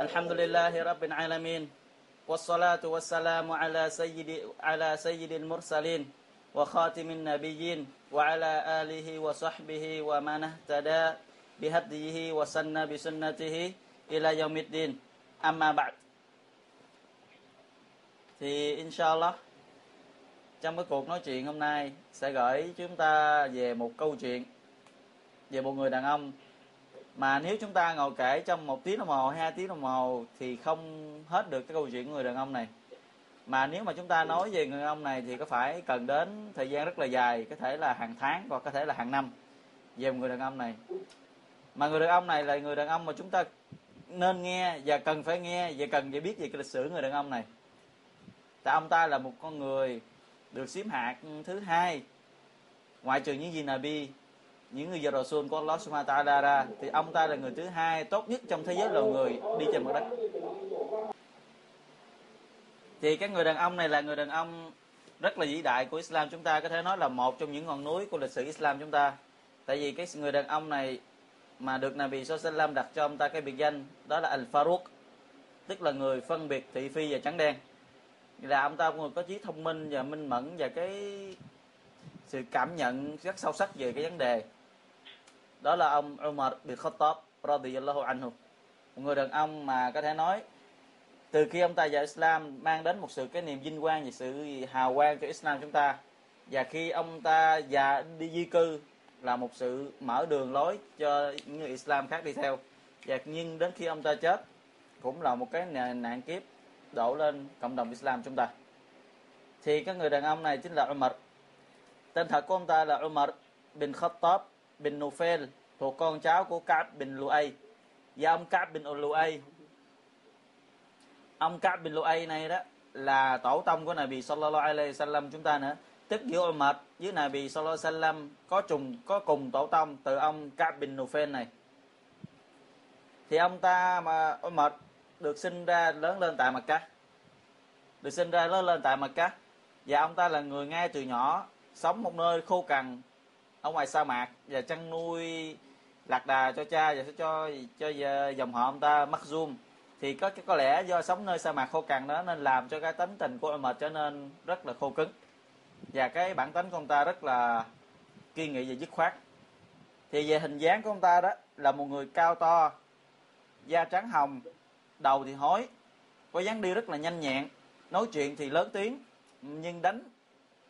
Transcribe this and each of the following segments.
الحمد لله رب العالمين والصلاة والسلام على سيد على سيد المرسلين وخاتم النبيين وعلى آله وصحبه ومن اهتدى بهديه وسن بسنته إلى يوم الدين أما بعد thì inshallah trong cái cuộc nói chuyện hôm nay sẽ gửi chúng ta về một câu chuyện về một người đàn ông mà nếu chúng ta ngồi kể trong một tiếng đồng hồ, hai tiếng đồng hồ thì không hết được cái câu chuyện của người đàn ông này. Mà nếu mà chúng ta nói về người đàn ông này thì có phải cần đến thời gian rất là dài, có thể là hàng tháng hoặc có thể là hàng năm về một người đàn ông này? Mà người đàn ông này là người đàn ông mà chúng ta nên nghe và cần phải nghe và cần phải biết về cái lịch sử người đàn ông này. Tại ông ta là một con người được xếp hạng thứ hai, ngoại trừ những gì Nabi những người giờ Rasul của Allah Subhanahu ta'ala ra thì ông ta là người thứ hai tốt nhất trong thế giới loài người đi trên mặt đất. Thì cái người đàn ông này là người đàn ông rất là vĩ đại của Islam. Chúng ta có thể nói là một trong những ngọn núi của lịch sử Islam chúng ta. Tại vì cái người đàn ông này mà được Nabi Sallam đặt cho ông ta cái biệt danh đó là Al Faruq tức là người phân biệt thị phi và trắng đen. Là ông ta cũng người có trí thông minh và minh mẫn và cái sự cảm nhận rất sâu sắc về cái vấn đề đó là ông Umar bin Khattab radiyallahu anhu. Một người đàn ông mà có thể nói, từ khi ông ta vào Islam mang đến một sự cái niềm vinh quang và sự hào quang cho Islam chúng ta. Và khi ông ta già đi di cư là một sự mở đường lối cho những người Islam khác đi theo. Và nhưng đến khi ông ta chết, cũng là một cái nạn kiếp đổ lên cộng đồng Islam chúng ta. Thì cái người đàn ông này chính là Umar. Tên thật của ông ta là Umar bin Khattab bin Nufel thuộc con cháu của Cáp bin Luay và dạ, ông Cáp bin Luay ông Cáp bin Luay này đó là tổ tông của Nabi sallallahu alaihi wasallam chúng ta nữa. Tức giữa Umar với Nabi sallallahu alaihi wasallam có trùng, có cùng tổ tông từ ông Cáp bin Nufel này. Thì ông ta mà Umar được sinh ra lớn lên tại Mecca được sinh ra lớn lên tại Mecca và ông ta là người ngay từ nhỏ, sống một nơi khô cằn ở ngoài sa mạc, và chăn nuôi lạc đà cho cha và cho cho dòng họ ông ta Makhzum thì có có lẽ do sống nơi sa mạc khô cằn đó nên làm cho cái tính tình của ông mệt trở nên rất là khô cứng. Và cái bản tính của ông ta rất là kiên nghị và dứt khoát. Thì về hình dáng của ông ta đó là một người cao to, da trắng hồng, đầu thì hói có dáng đi rất là nhanh nhẹn, nói chuyện thì lớn tiếng, nhưng đánh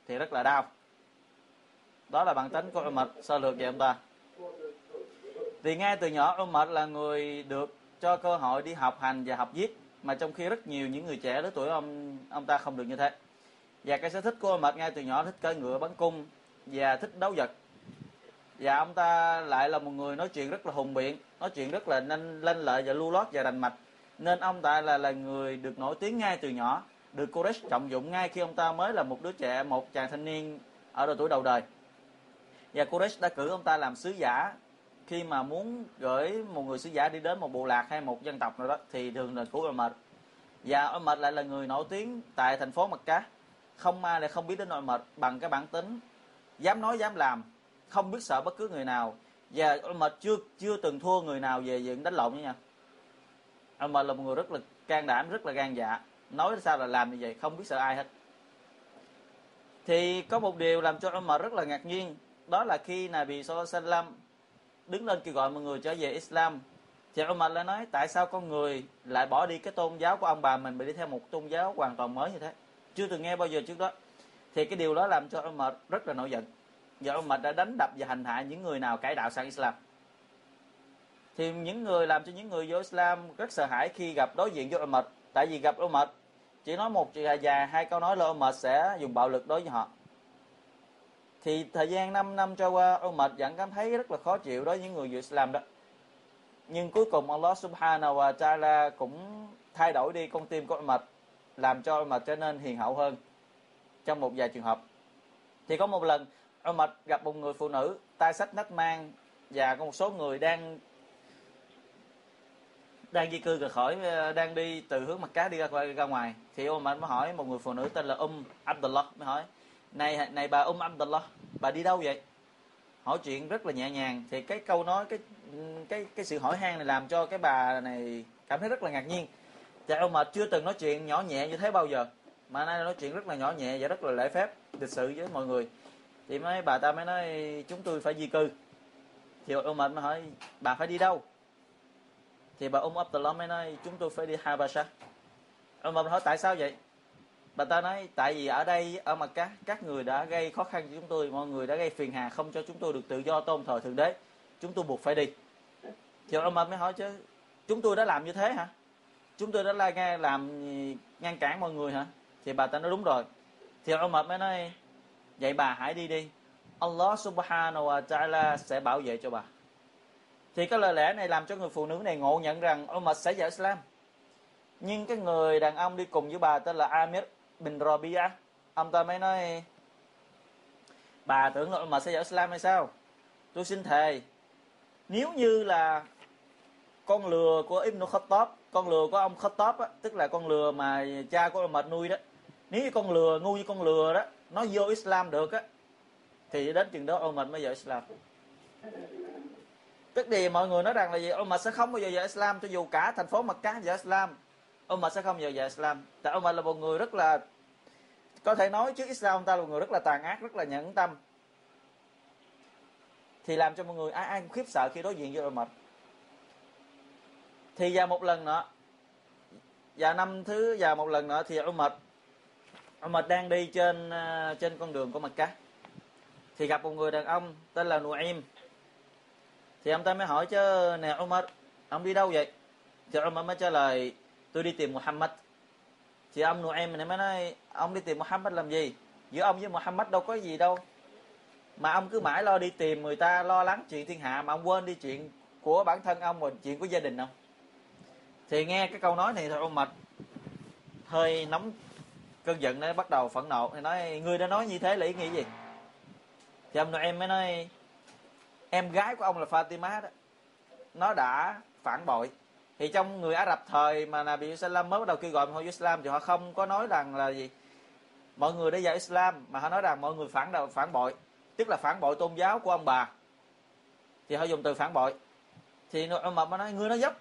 thì rất là đau đó là bản tính của Umar. Sơ lược về ông ta? Thì ngay từ nhỏ, Umar là người được cho cơ hội đi học hành và học viết, mà trong khi rất nhiều những người trẻ lứa tuổi ông ông ta không được như thế. Và cái sở thích của Umar ngay từ nhỏ, thích cưỡi ngựa, bắn cung và thích đấu vật. Và ông ta lại là một người nói chuyện rất là hùng biện, nói chuyện rất là nên lên lợi và lưu lót và rành mạch. Nên ông ta là là người được nổi tiếng ngay từ nhỏ, được Quraysh trọng dụng ngay khi ông ta mới là một đứa trẻ, một chàng thanh niên ở độ tuổi đầu đời và Quraysh đã cử ông ta làm sứ giả. Khi mà muốn gửi một người sứ giả đi đến một bộ lạc hay một dân tộc nào đó, thì thường là của Umar và Umar lại là người nổi tiếng tại thành phố Mecca. Không ai lại không biết đến Umar bằng cái bản tính dám nói, dám làm, không biết sợ bất cứ người nào. Và Umar chưa chưa từng thua người nào về diện đánh lộn nha. Umar là một người rất là can đảm, rất là gan dạ. Nói sao là làm như vậy, không biết sợ ai hết. Thì có một điều làm cho Umar rất là ngạc nhiên đó là khi Nabi Sallallahu đứng lên kêu gọi mọi người trở về Islam. Thì Umar lại nói, tại sao con người lại bỏ đi cái tôn giáo của ông bà mình mà đi theo một tôn giáo hoàn toàn mới như thế? Chưa từng nghe bao giờ trước đó. Thì cái điều đó làm cho Umar rất là nổi giận. Và Umar đã đánh đập và hành hạ những người nào cải đạo sang Islam. Thì những người làm cho những người vô Islam rất sợ hãi khi gặp đối diện với Umar. Tại vì gặp Umar, chỉ nói một dài hai câu nói là Umar sẽ dùng bạo lực đối với họ thì thời gian 5 năm trôi qua ông mệt vẫn cảm thấy rất là khó chịu đối với những người vừa Islam đó. Nhưng cuối cùng Allah Subhanahu wa Taala cũng thay đổi đi con tim của mệt làm cho ông mệt trở nên hiền hậu hơn trong một vài trường hợp. Thì có một lần ông mệt gặp một người phụ nữ tay sách nách mang và có một số người đang đang di cư rời khỏi ờ, đang đi từ hướng mặt cá đi ra, ra ngoài. Thì ông mệt mới hỏi một người phụ nữ tên là Um Abdullah mới hỏi này này bà Um Abdullah, bà đi đâu vậy? Hỏi chuyện rất là nhẹ nhàng. Thì cái câu nói, cái cái cái sự hỏi han này làm cho cái bà này cảm thấy rất là ngạc nhiên. Dạ, Cha mà chưa từng nói chuyện nhỏ nhẹ như thế bao giờ. Mà nay nói chuyện rất là nhỏ nhẹ và rất là lễ phép, lịch sự với mọi người. Thì mấy bà ta mới nói, chúng tôi phải di cư. Thì ông mệt mới hỏi, bà phải đi đâu? Thì bà ông Abdullah mới nói, chúng tôi phải đi Habasha. Umar hỏi, tại sao vậy? Bà ta nói, tại vì ở đây ờ, ở mặt các các người đã gây khó khăn cho chúng tôi, mọi người đã gây phiền hà không cho chúng tôi được tự do tôn thờ thượng đế, chúng tôi buộc phải đi. Thì Umar mới hỏi, chứ chúng tôi đã làm như thế hả? Chúng tôi đã la nghe làm ngăn cản mọi người hả? Thì bà ta nói, đúng rồi. Thì Umar mới nói, vậy bà hãy đi đi. Allah subhanahu wa ta'ala sẽ bảo vệ cho bà. Thì cái lời lẽ này làm cho người phụ nữ này ngộ nhận rằng ông mập sẽ vào Islam. Nhưng cái người đàn ông đi cùng với bà tên là Amir bin Rabia ông ta mới nói bà tưởng là mà sẽ vào Islam hay sao? Tôi xin thề nếu như là con lừa của Ibn Khattab con lừa của ông Khattab á, tức là con lừa mà cha của mệt nuôi đó nếu như con lừa ngu như con lừa đó nó vô Islam được á thì đến chừng đó ông mệt mới vào Islam. Tức thì mọi người nói rằng là gì? Ông mà sẽ không bao giờ vào Islam cho dù cả thành phố Mecca vào Islam. Umar sẽ không vào dạy Islam. Tại Umar là một người rất là, có thể nói trước Islam ông ta là một người rất là tàn ác, rất là nhẫn tâm. Thì làm cho mọi người ai ai cũng khiếp sợ khi đối diện với Umar thì vào một lần nữa và năm thứ, vào một lần nữa thì Umar Umar đang đi trên ờ, trên con đường của Mecca thì gặp một người đàn ông tên là Nuaim thì ông ta mới hỏi chứ, nè Umar ông đi đâu vậy? Thì Umar mới trả lời tôi đi tìm Muhammad. Thì ông Nuaim này mới nói, ông đi tìm Muhammad làm gì? Giữa ông với Muhammad đâu có gì đâu. Mà ông cứ mãi lo đi tìm, người ta lo lắng chuyện thiên hạ, mà ông quên đi chuyện của bản thân ông và chuyện của gia đình ông. Thì nghe cái câu nói này thôi, ông mệt. Hơi nóng cơn giận nó bắt đầu phẫn nộ. Thì nói người đã nói như thế là ý nghĩa gì? Thì ông nội em mới nói, em gái của ông là Fatima đó. Nó đã phản bội thì trong người Ả Rập thời mà Nabi Islam mới bắt đầu kêu gọi hội Islam thì họ không có nói rằng là gì? Mọi người đã vào Islam mà họ nói rằng mọi người phản đầu, phản bội. Tức là phản bội tôn giáo của ông bà. Thì họ dùng từ phản bội. Thì ông mập mới nói, ngươi nói dốc.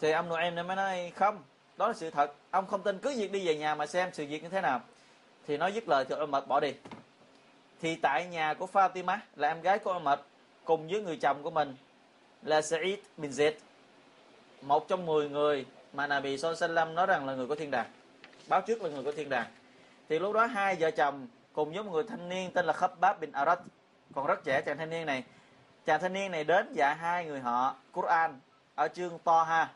Thì ông nội em mới nói, không, đó là sự thật. Ông không tin cứ việc đi về nhà mà xem sự việc như thế nào. Thì nói dứt lời thì ông mật bỏ đi. Thì tại nhà của Fatima là em gái của ông mật cùng với người chồng của mình là Sa'id bin Zaid một trong 10 người mà Nabi Sallam nói rằng là người có thiên đàng, báo trước là người có thiên đàng. Thì lúc đó hai vợ chồng cùng với một người thanh niên tên là Khabbab bin Arat còn rất trẻ, chàng thanh niên này. Chàng thanh niên này đến dạy hai người họ Quran ở chương Toha.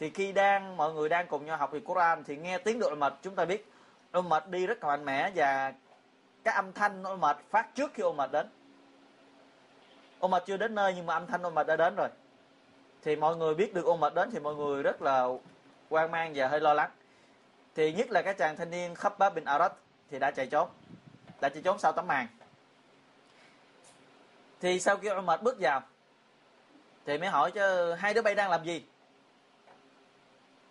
Thì khi đang, mọi người đang cùng nhau học về Quran thì nghe tiếng độ mật chúng ta biết. Ông mật đi rất mạnh mẽ và cái âm thanh ôm mật phát trước khi ôm mật đến. Ôm mật chưa đến nơi nhưng mà âm thanh ôm mật đã đến rồi thì mọi người biết được ôn mật đến thì mọi người rất là hoang mang và hơi lo lắng. Thì nhất là cái chàng thanh niên khắp bá bin Arad thì đã chạy trốn, đã chạy trốn sau tấm màn. Thì sau khi Umar bước vào, thì mới hỏi cho hai đứa bay đang làm gì?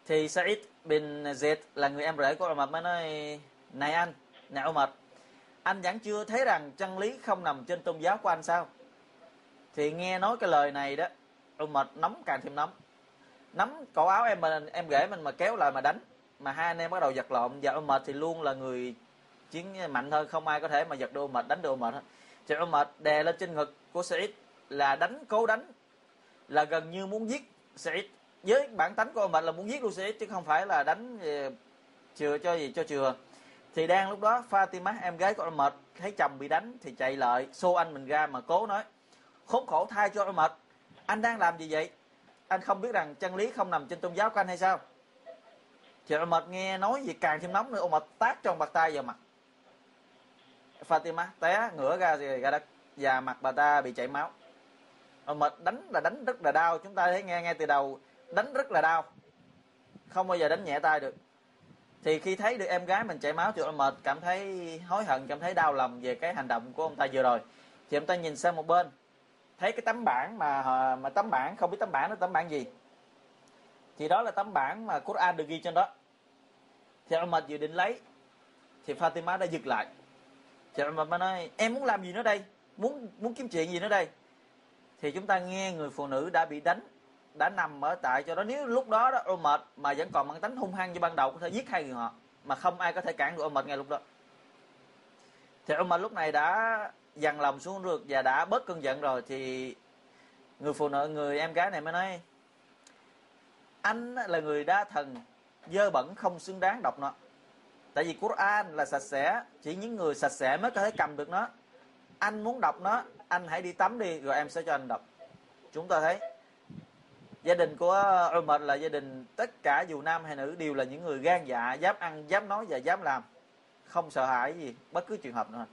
Thì Said bin Zaid là người em rể của Umar mới nói, này anh, này Umar anh vẫn chưa thấy rằng chân lý không nằm trên tôn giáo của anh sao? Thì nghe nói cái lời này đó Ừ, Umar nóng càng thêm nóng nắm, cổ áo em mình em rể mình mà kéo lại mà đánh. Mà hai anh em bắt đầu giật lộn. Và mệt thì luôn là người chiến mạnh hơn. Không ai có thể mà giật đô mệt, đánh đô mệt hết. Thì mệt đè lên trên ngực của Said là đánh, cố đánh. Là gần như muốn giết Said với bản tánh của mình là muốn giết Lucy chứ không phải là đánh ờ, chừa cho gì, cho chừa. Thì đang lúc đó, Fatima, em gái của Umar thấy chồng bị đánh thì chạy lại. Xô anh mình ra mà cố nói, khốn khổ thay cho Umar anh đang làm gì vậy? Anh không biết rằng chân lý không nằm trên tôn giáo của anh hay sao? Thì Umar nghe nói gì càng thêm nóng nữa. Umar tát trong bạc tay vào mặt. Fatima té ngửa ra thì ra đất và mặt bà ta bị chảy máu. Umar đánh là đánh rất là đau. Chúng ta thấy nghe nghe từ đầu, đánh rất là đau. Không bao giờ đánh nhẹ tay được. Thì khi thấy được em gái mình chảy máu thì ông mệt cảm thấy hối hận, cảm thấy đau lòng về cái hành động của ông ta vừa rồi. Thì ông ta nhìn sang một bên thấy cái tấm bảng mà ờ, mà tấm bảng, không biết tấm bảng nó tấm bảng gì. Thì đó là tấm bảng mà Quran được ghi trên đó. Thì ông mệt dự định lấy. Thì Fatima đã dừng lại. Thì ông mệt nói, em muốn làm gì nữa đây? Muốn muốn kiếm chuyện gì nữa đây? Thì chúng ta nghe người phụ nữ đã bị đánh, đã nằm ở tại cho đó. Nếu lúc đó đó Umar mà vẫn còn mang tính hung hăng như ban đầu, có thể giết hai người họ, mà không ai có thể cản được Umar ngay lúc đó. Thì Umar lúc này đã dằn lòng xuống được và đã bớt cơn giận rồi thì người phụ nữ, người em gái này mới nói, anh là người đa thần, dơ bẩn không xứng đáng đọc nó. Tại vì Quran là sạch sẽ, chỉ những người sạch sẽ mới có thể cầm được nó. Anh muốn đọc nó, anh hãy đi tắm đi, rồi em sẽ cho anh đọc. Chúng ta thấy, gia đình của Umar là gia đình tất cả dù nam hay nữ đều là những người gan dạ dám ăn, dám nói và dám làm, không sợ hãi gì bất cứ trường hợp nào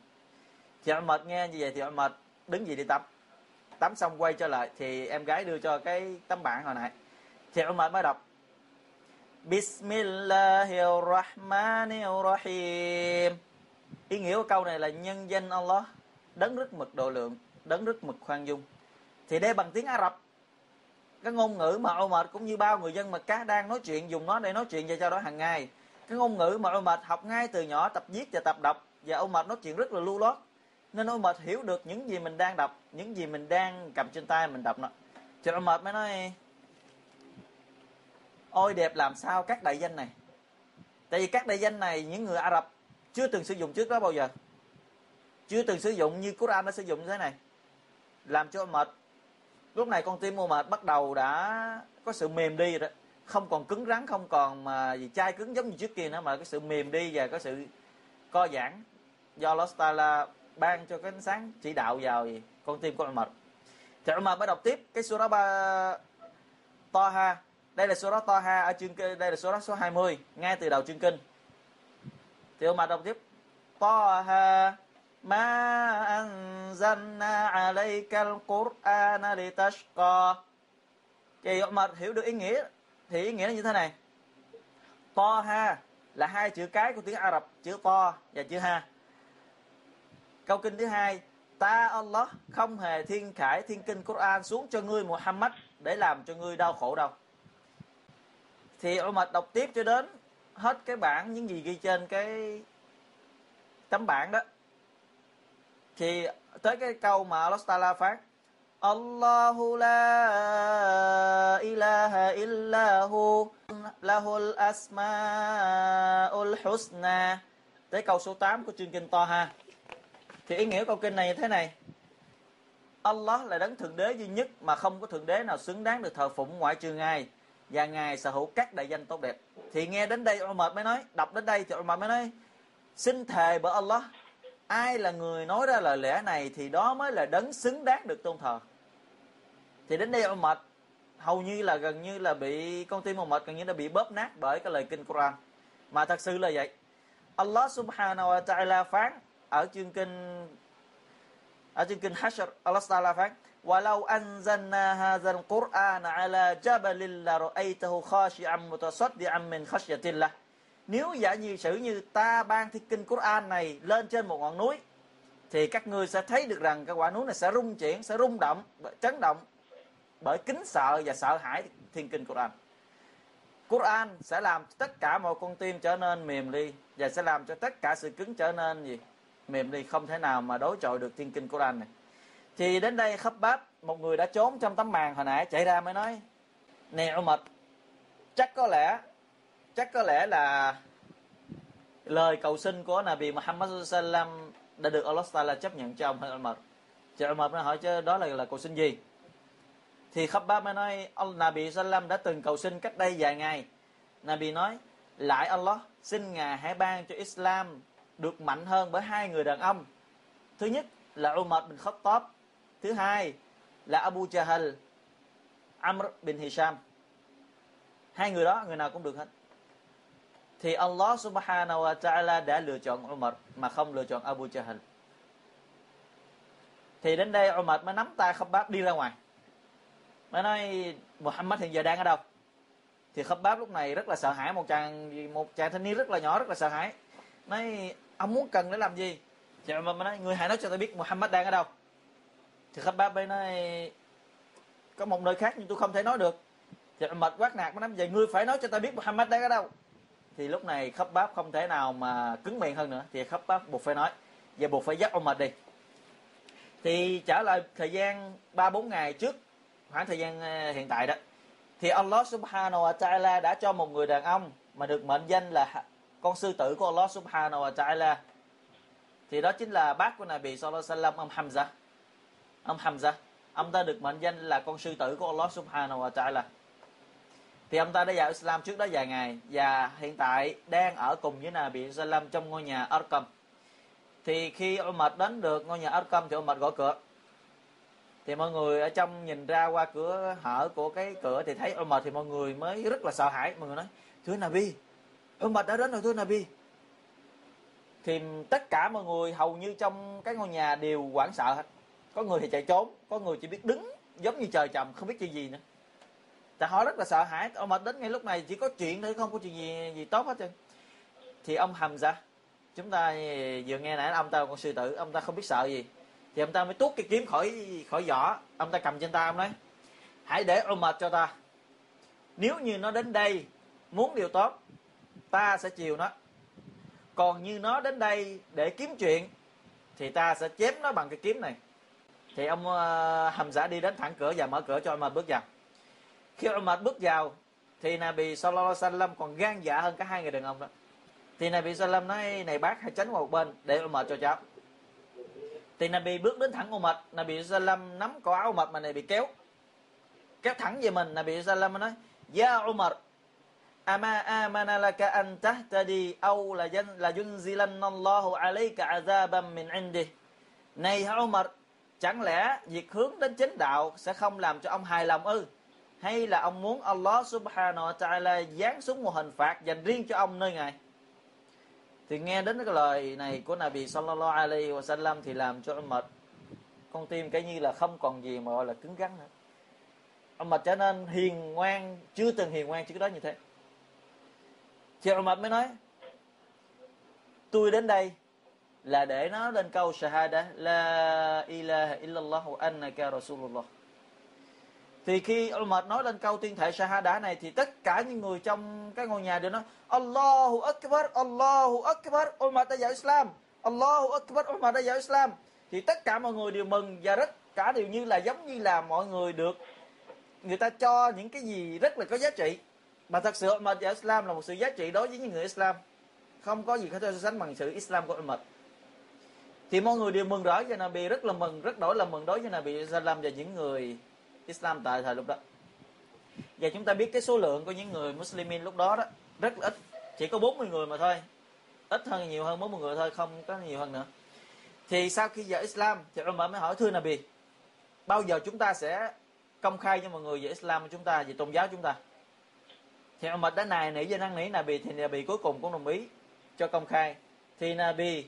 thì mệt nghe như vậy thì mệt đứng dậy đi tắm tắm xong quay trở lại thì em gái đưa cho cái tấm bảng hồi nãy. Thì mệt mới đọc. Bismillahirrahmanirrahim. Ý nghĩa của câu này là nhân danh Allah đấng rất mực độ lượng, đấng rất mực khoan dung. Thì đây bằng tiếng Ả Rập. Cái ngôn ngữ mà Umar cũng như bao người dân mà cá đang nói chuyện, dùng nó để nói chuyện và cho đó hàng ngày. Cái ngôn ngữ mà Umar học ngay từ nhỏ, tập viết và tập đọc. Và Umar nói chuyện rất là lưu loát nên Umar hiểu được những gì mình đang đọc, những gì mình đang cầm trên tay mình đọc nó cho Umar mới nói, ôi, đẹp làm sao các đại danh này? Tại vì các đại danh này, những người Ả Rập chưa từng sử dụng trước đó bao giờ. Chưa từng sử dụng như Quran đã sử dụng như thế này. Làm cho mệt. Lúc này con tim mệt bắt đầu đã có sự mềm đi rồi đó. Không còn cứng rắn, không còn mà gì chai cứng giống như trước kia nữa, mà cái sự mềm đi và có sự co giãn. Do Allah ban cho cái ánh sáng chỉ đạo vào gì? Con tim của Umar thì Umar mới đọc tiếp cái surah ba toha. Đây là surah toha ở chương kinh, đây là surah số 20 ngay từ đầu chương kinh. Thì Umar đọc tiếp. Toha ma anzalna alayka al-Qur'ana litashqa. Thì Umar hiểu được ý nghĩa, thì ý nghĩa là như thế này. Taha là hai chữ cái của tiếng Ả Rập, chữ to và chữ ha. Câu kinh thứ hai, ta Allah không hề thiên khải thiên kinh Quran xuống cho ngươi Muhammad để làm cho ngươi đau khổ đâu. Thì Umar đọc tiếp cho đến hết cái bản những gì ghi trên cái tấm bảng đó. Thì tới cái câu mà Allah Taala phát Allahu la ilaha illahu lahul asmaul husna tới câu số 8 của chương kinh Toha thì ý nghĩa câu kinh này như thế này. Allah là đấng thượng đế duy nhất mà không có thượng đế nào xứng đáng được thờ phụng ngoại trừ ngài. Và ngài sở hữu các đại danh tốt đẹp. Thì nghe đến đây Umar mới nói, đọc đến đây thì Umar mới nói, xin thề bởi Allah, ai là người nói ra lời lẽ này thì đó mới là đấng xứng đáng được tôn thờ. Thì đến đây Umar, hầu như là gần như là bị, con tim Umar gần như đã bị bóp nát bởi cái lời kinh Quran. Mà thật sự là vậy. Allah subhanahu wa ta'ala phán ở chương kinh ở chương kinh Hashr Allah Taala phán ولو أنزلنا هذا القرآن على جبل لرأيته خاشعا متصدعا من خشية الله nếu giả như sử như ta ban thi kinh Quran này lên trên một ngọn núi thì các ngươi sẽ thấy được rằng cái quả núi này sẽ rung chuyển sẽ rung động chấn động bởi kính sợ và sợ hãi thiên kinh Quran Quran sẽ làm tất cả mọi con tim trở nên mềm đi và sẽ làm cho tất cả sự cứng trở nên gì Mềm đi, không thể nào mà đối chọi được thiên kinh Quran này. Thì đến đây khắp báp một người đã trốn trong tấm màn hồi nãy, chạy ra mới nói, nè Umar, chắc có lẽ, chắc có lẽ là lời cầu xin của Nabi Muhammad sallam đã được Allah Taala chấp nhận cho ông Umar. Cho Umar mới hỏi, chứ đó là là cầu xin gì? Thì khắp báp mới nói, ông Nabi sallam đã từng cầu xin cách đây vài ngày. Nabi nói, lại Allah, xin ngài hãy ban cho Islam được mạnh hơn bởi hai người đàn ông. Thứ nhất là Umar bin Khattab, thứ hai là Abu Jahl Amr bin Hisham. Hai người đó, người nào cũng được hết. Thì Allah subhanahu wa ta'ala đã lựa chọn Umar mà không lựa chọn Abu Jahl thì đến đây Umar mới nắm tay Khabbab đi ra ngoài. Mới nói, Muhammad hiện giờ đang ở đâu? Thì Khabbab lúc này rất là sợ hãi, một chàng một chàng thanh niên rất là nhỏ, rất là sợ hãi. Nói ông muốn cần để làm gì? Dạ, Thì mà nói, người hãy nói cho tôi biết Muhammad đang ở đâu. Thì Khabbab bên nói, có một nơi khác nhưng tôi không thể nói được. Thì mệt quát nạt mới nói vậy ngươi phải nói cho tôi biết Muhammad đang ở đâu. Thì lúc này Khabbab không thể nào mà cứng miệng hơn nữa. Thì Khabbab buộc phải nói. Và buộc phải dắt ông mệt đi. Thì trở lại thời gian ba, bốn ngày trước, khoảng thời gian ờ, hiện tại đó. Thì Allah subhanahu wa ta'ala đã cho một người đàn ông mà được mệnh danh là con sư tử của Allah subhanahu wa ta'ala. Thì đó chính là bác của Nabi sallallahu alaihi wasallam, ông Hamza ông Hamza ông ta được mệnh danh là con sư tử của Allah subhanahu wa ta'ala. Thì ông ta đã vào Islam trước đó vài ngày và hiện tại đang ở cùng với Nabi sallam trong ngôi nhà Arqam. Thì khi Umar đến được ngôi nhà Arqam thì Umar gõ cửa. Thì mọi người ở trong nhìn ra qua cửa hở của cái cửa thì thấy Umar thì mọi người mới rất là sợ hãi. Mọi người nói, thưa Nabi Umar đã đến rồi thưa Nabi. Thì tất cả mọi người hầu như trong cái ngôi nhà đều hoảng sợ hết. Có người thì chạy trốn, có người chỉ biết đứng giống như trời trầm không biết chuyện gì nữa. Tại họ rất là sợ hãi, ông mật đến ngay lúc này chỉ có chuyện thôi, không có chuyện gì gì tốt hết trơn. Thì ông hầm ra chúng ta vừa nghe nãy ông ta là con sư tử, ông ta không biết sợ gì. Thì ông ta mới tuốt cái kiếm khỏi khỏi vỏ ông ta cầm trên tay ông nói, hãy để mệt cho ta. Nếu như nó đến đây, muốn điều tốt ta sẽ chiều nó. Còn như nó đến đây để kiếm chuyện thì ta sẽ chém nó bằng cái kiếm này. Thì ông ờ, uh, hầm giả đi đến thẳng cửa và mở cửa cho Umar bước vào. Khi Umar bước vào thì Nabi Sallallahu Alaihi Wasallam còn gan dạ hơn cả hai người đàn ông đó. Thì Nabi Sallam nói này bác hãy tránh qua một bên để Umar cho cháu. Thì Nabi bước đến thẳng Umar Nabi Sallam nắm cổ áo Umar mà này bị kéo. Kéo thẳng về mình Nabi Sallam nói dạ Ya Umar ama amana laka an tahtadi aw la jan, la yunzilanna Allahu alayka azaban min indih. này hả Umar chẳng lẽ việc hướng đến chính đạo sẽ không làm cho ông hài lòng ư? Hay là ông muốn Allah subhanahu wa ta'ala giáng xuống một hình phạt dành riêng cho ông nơi ngài? Thì nghe đến cái lời này của Nabi sallallahu alaihi wasallam thì làm cho Umar con tim cái như là không còn gì mà gọi là cứng rắn nữa. Umar trở nên hiền ngoan, chưa từng hiền ngoan trước đó như thế thì Umar mới nói, tôi đến đây là để nói lên câu shahada, la ilaha illallah annaka rasulullah. Thì khi Umar nói lên câu tuyên thệ shahada này thì tất cả những người trong cái ngôi nhà đều nói, Allahu Akbar Allahu Akbar, Umar đã vào Islam. Allahu Akbar, Umar đã vào Islam. Thì tất cả mọi người đều mừng và rất, cả đều như là giống như là mọi người được người ta cho những cái gì rất là có giá trị mà thật sự Umar và Islam là một sự giá trị đối với những người Islam. Không có gì có thể so sánh bằng sự Islam của Umar thì mọi người đều mừng rỡ cho Nabi, rất là mừng, rất đổi là mừng đối với Nabi Islam và những người Islam tại thời lúc đó. Và chúng ta biết cái số lượng của những người Muslimin lúc đó đó, rất là ít. Chỉ có 40 người mà thôi. Ít hơn, nhiều hơn 40 người thôi, không có nhiều hơn nữa. Thì sau khi giờ Islam, thì Umar mới hỏi, thưa Nabi, bao giờ chúng ta sẽ công khai cho mọi người về Islam của chúng ta, về tôn giáo chúng ta? Thì Umar đã nài nỉ và năn nỉ Nabi thì Nabi cuối cùng cũng đồng ý cho công khai. Thì Nabi